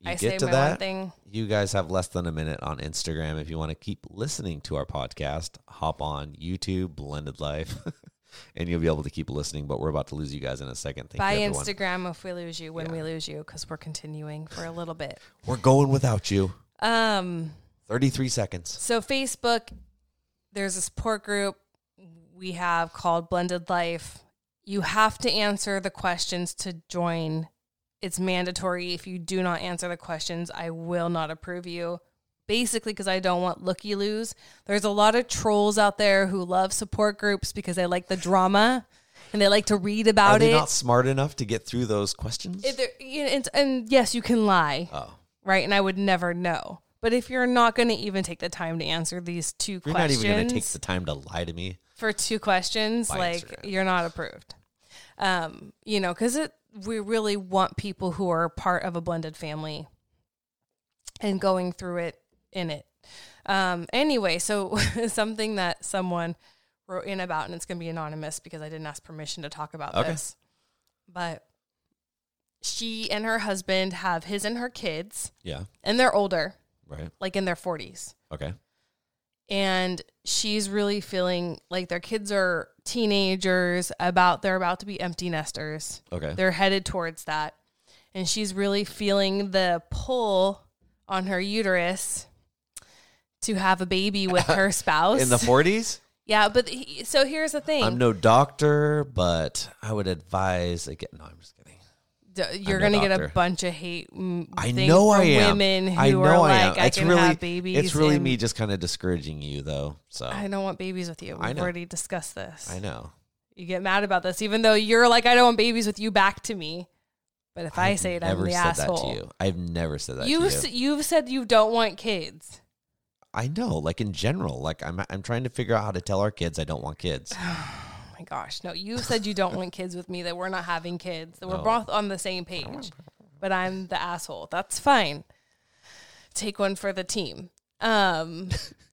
you I get to that. Thing. You guys have less than a minute on Instagram. If you want to keep listening to our podcast, hop on YouTube, Blended Life. [laughs] and you'll be able to keep listening. But we're about to lose you guys in a second. Thank By you. Instagram if we lose you, when Yeah. we lose you, because we're continuing for a little bit. We're going without you. Um, 33 seconds. so Facebook, there's a support group we have called Blended Life. You have to answer the questions to join. It's mandatory. If you do not answer the questions, I will not approve you. Basically, because I don't want looky loos. There's a lot of trolls out there who love support groups because they like the drama and they like to read Are about they it. not smart enough to get through those questions? If you know, and, and yes, you can lie, oh, right? And I would never know. But if you're not going to even take the time to answer these two you're questions, not even going to take the time to lie to me. for two questions, By like Instagram. you're not approved. Um, you know, because it we really want people who are part of a blended family and going through it in it. Um, anyway, so [laughs] something that someone wrote in about, and it's going to be anonymous because I didn't ask permission to talk about Okay. this, but she and her husband have his and her kids, Yeah. and they're older, Right. like in their 40s Okay. and she's really feeling like their kids are teenagers about they're about to be empty nesters Okay. they're headed towards that and she's really feeling the pull on her uterus to have a baby with her [laughs] spouse In the 40s? yeah but he, so here's the thing I'm no doctor, but I would advise again. No, I'm just kidding. You're gonna get a bunch of hate I know from I am. women who I know are I like am. i It's can really, have babies it's really me just kind of discouraging you, though. So i don't want babies with you I we've already discussed this I know. you get mad about this, even though you're like, I don't want babies with you back to me. But if i I've say it, I'm never the said asshole. that to you. I've never said that You've to s- you. you've said you don't want kids. I know, like in general, like I'm I'm trying to figure out how to tell our kids I don't want kids. [sighs] [sighs] My gosh, no! You said you don't want kids with me. That we're not having kids. That we're No. both on the same page. But I'm the asshole. That's fine. Take one for the team. Um, [laughs]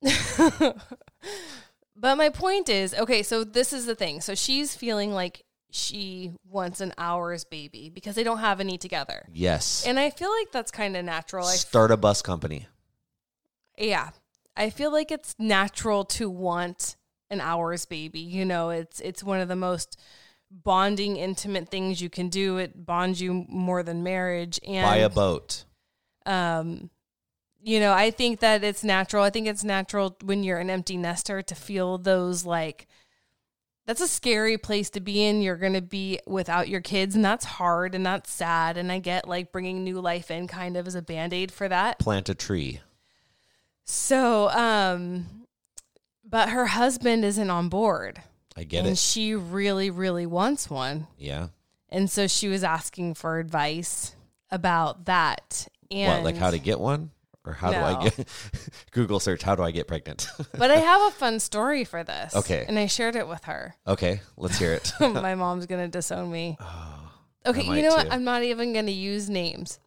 but my point is, okay. So this is the thing. So she's feeling like she wants an ours baby because they don't have any together. Yes. And I feel like that's kind of natural. I, Start a bus company. yeah, I feel like it's natural to want an ours baby. You know, it's it's one of the most bonding, intimate things you can do. It bonds you more than marriage. And Buy a boat. um, you know, I think that it's natural. I think it's natural when you're an empty nester to feel those like. That's a scary place to be in. You're going to be without your kids, and that's hard and that's sad. And I get like bringing new life in kind of as a band aid for that. Plant a tree. So, um, but her husband isn't on board, I get it. and it. she really, really wants one, Yeah. and so she was asking for advice about that. And what, like how to get one? Or how do I get [laughs] Google search how do I get pregnant? [laughs] but I have a fun story for this. Okay. and I shared it with her. okay, let's hear it. [laughs] My mom's gonna disown me. Oh, Okay, you know what? I'm not even gonna use names.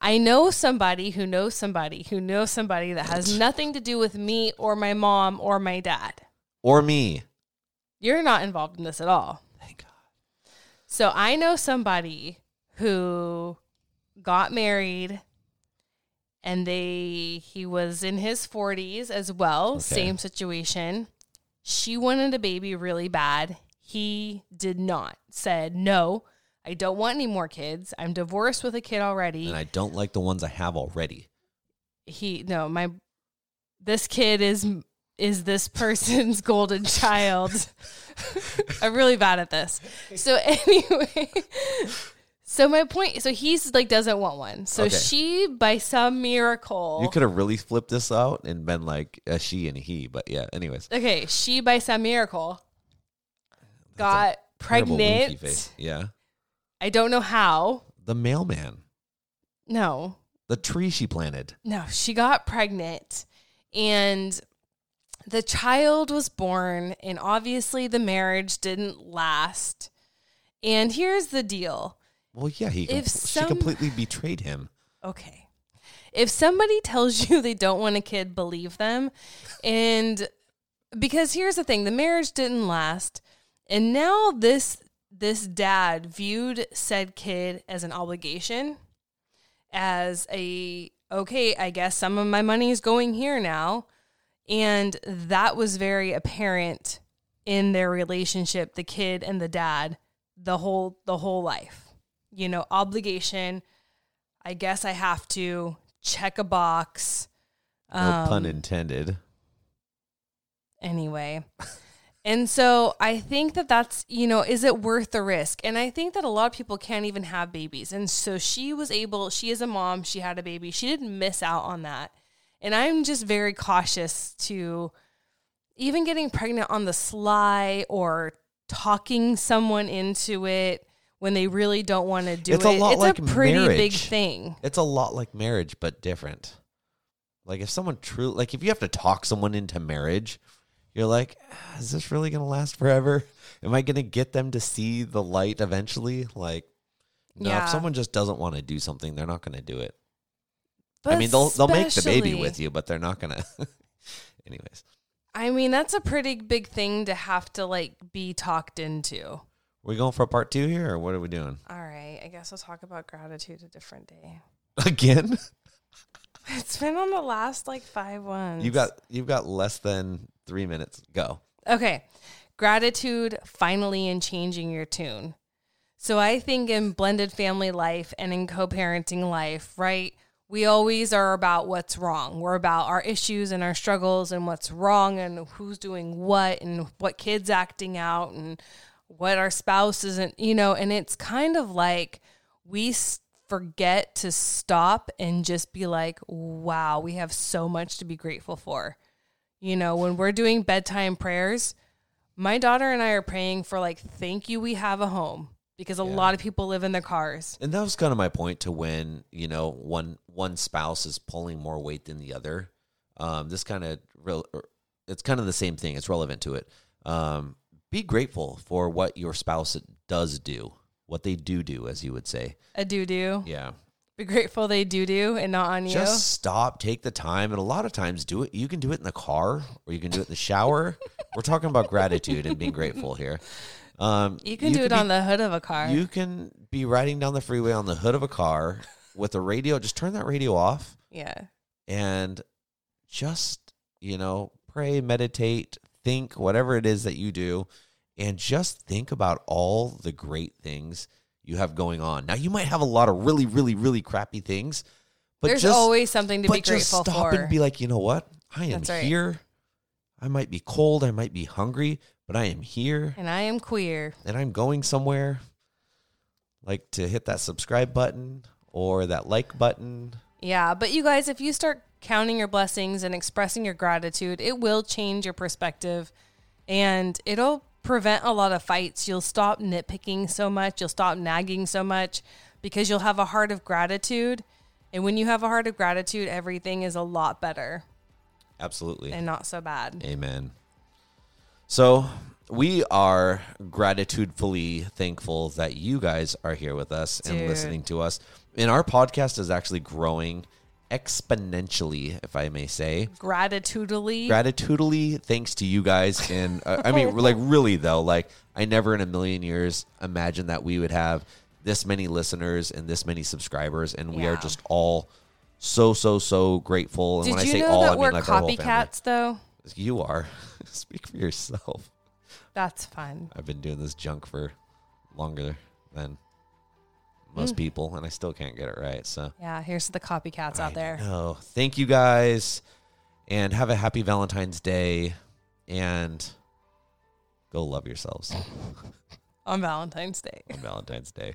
I know somebody who knows somebody who knows somebody that has nothing to do with me or my mom or my dad. or me. You're not involved in this at all. Thank God. So I know somebody who got married and they he was in his 40s as well, Okay. same situation. She wanted a baby really bad. He did not. Said, "No, I don't want any more kids. I'm divorced with a kid already." And I don't like the ones I have already. he no, my this kid is is this person's [laughs] golden child. [laughs] I'm really bad at this. So [laughs] anyway, so my point, so he's like doesn't want one. So Okay. she, by some miracle, You could have really flipped this out and been like a she and a he, but yeah. Anyways, okay, she by some miracle got pregnant. Yeah, I don't know how. the mailman, No, the tree she planted. No, she got pregnant and the child was born, and obviously the marriage didn't last. And here's the deal Well, yeah, he If compl- some- she completely betrayed him. okay. If somebody tells you they don't want a kid, believe them. And because here's the thing the marriage didn't last. And now this this dad viewed said kid as an obligation, as a okay, I guess some of my money is going here now. And that was very apparent in their relationship, the kid and the dad, the whole the whole life. You know, obligation. I guess I have to check a box. No Um, pun intended. anyway. And so I think that that's, you know, is it worth the risk? And I think that a lot of people can't even have babies. And so she was able, she is a mom, she had a baby. She didn't miss out on that. And I'm just very cautious to even getting pregnant on the sly or talking someone into it when they really don't want to do It's a lot it's like a pretty big marriage. thing. It's a lot like marriage, but different. Like if someone true, like if you have to talk someone into marriage, you're like, "Ah, is this really gonna last forever? Am I gonna get them to see the light eventually? Like, no. Yeah. If someone just doesn't want to do something, they're not gonna do it. But I mean, they'll they'll make the baby with you, but they're not gonna. [laughs] Anyways, I mean, that's a pretty big thing to have to like be talked into. we going for a part two here, or what are we doing All right, I guess we'll talk about gratitude a different day. [laughs] again? It's been on the last like five ones. You got you've got less than three minutes. Go. okay. Gratitude finally in changing your tune. So I think in blended family life and in co-parenting life, right? We always are about what's wrong. We're about our issues and our struggles and what's wrong and who's doing what and what kids acting out and what our spouse isn't, you know, and it's kind of like we forget to stop and just be like, wow, we have so much to be grateful for. You know, when we're doing bedtime prayers, my daughter and I are praying for like, thank you, we have a home because a Yeah. lot of people live in their cars. And that was kind of my point to when you know one one spouse is pulling more weight than the other. Um, this kind of real, it's kind of the same thing. It's relevant to it. Um, be grateful for what your spouse does do, what they do do, as you would say. A do do. Yeah, Be grateful they do do and not on you. just stop, take the time, and a lot of times do it. You can do it in the car, or you can do it in the shower. [laughs] We're talking about gratitude and being grateful here. Um, you can do it be on the hood of a car. You can be riding down the freeway on the hood of a car with a radio. Just turn that radio off yeah. and just, you know, pray, meditate, think, whatever it is that you do, and just think about all the great things you have going on. Now, you might have a lot of really, really, really crappy things, but There's just, always something to but be just stop for. and be like, you know what? I am right. here. I might be cold. I might be hungry, but I am here and I am queer. and I'm going somewhere, like to hit that subscribe button or that like button. Yeah, but you guys, if you start counting your blessings and expressing your gratitude, it will change your perspective and it'll prevent a lot of fights. You'll stop nitpicking so much, you'll stop nagging so much because you'll have a heart of gratitude. And when you have a heart of gratitude, everything is a lot better Absolutely. and not so bad. Amen. So we are gratitudefully thankful that you guys are here with us and listening to us. And our podcast is actually growing exponentially, if I may say. Gratitudely. Gratitudely, thanks to you guys. And uh, I mean, [laughs] like, really, though, like, I never in a million years imagined that we would have this many listeners and this many subscribers. And we are just all so, so, so grateful. And Did when I say all, I mean we're like our whole family. copycats though? You are. [laughs] Speak for yourself. That's fun. I've been doing this junk for longer than most Mm. people, and I still can't get it right. So, Yeah, here's the copycats out there. Oh, thank you guys, and have a happy Valentine's Day, and go love yourselves [laughs] On Valentine's Day. on Valentine's Day.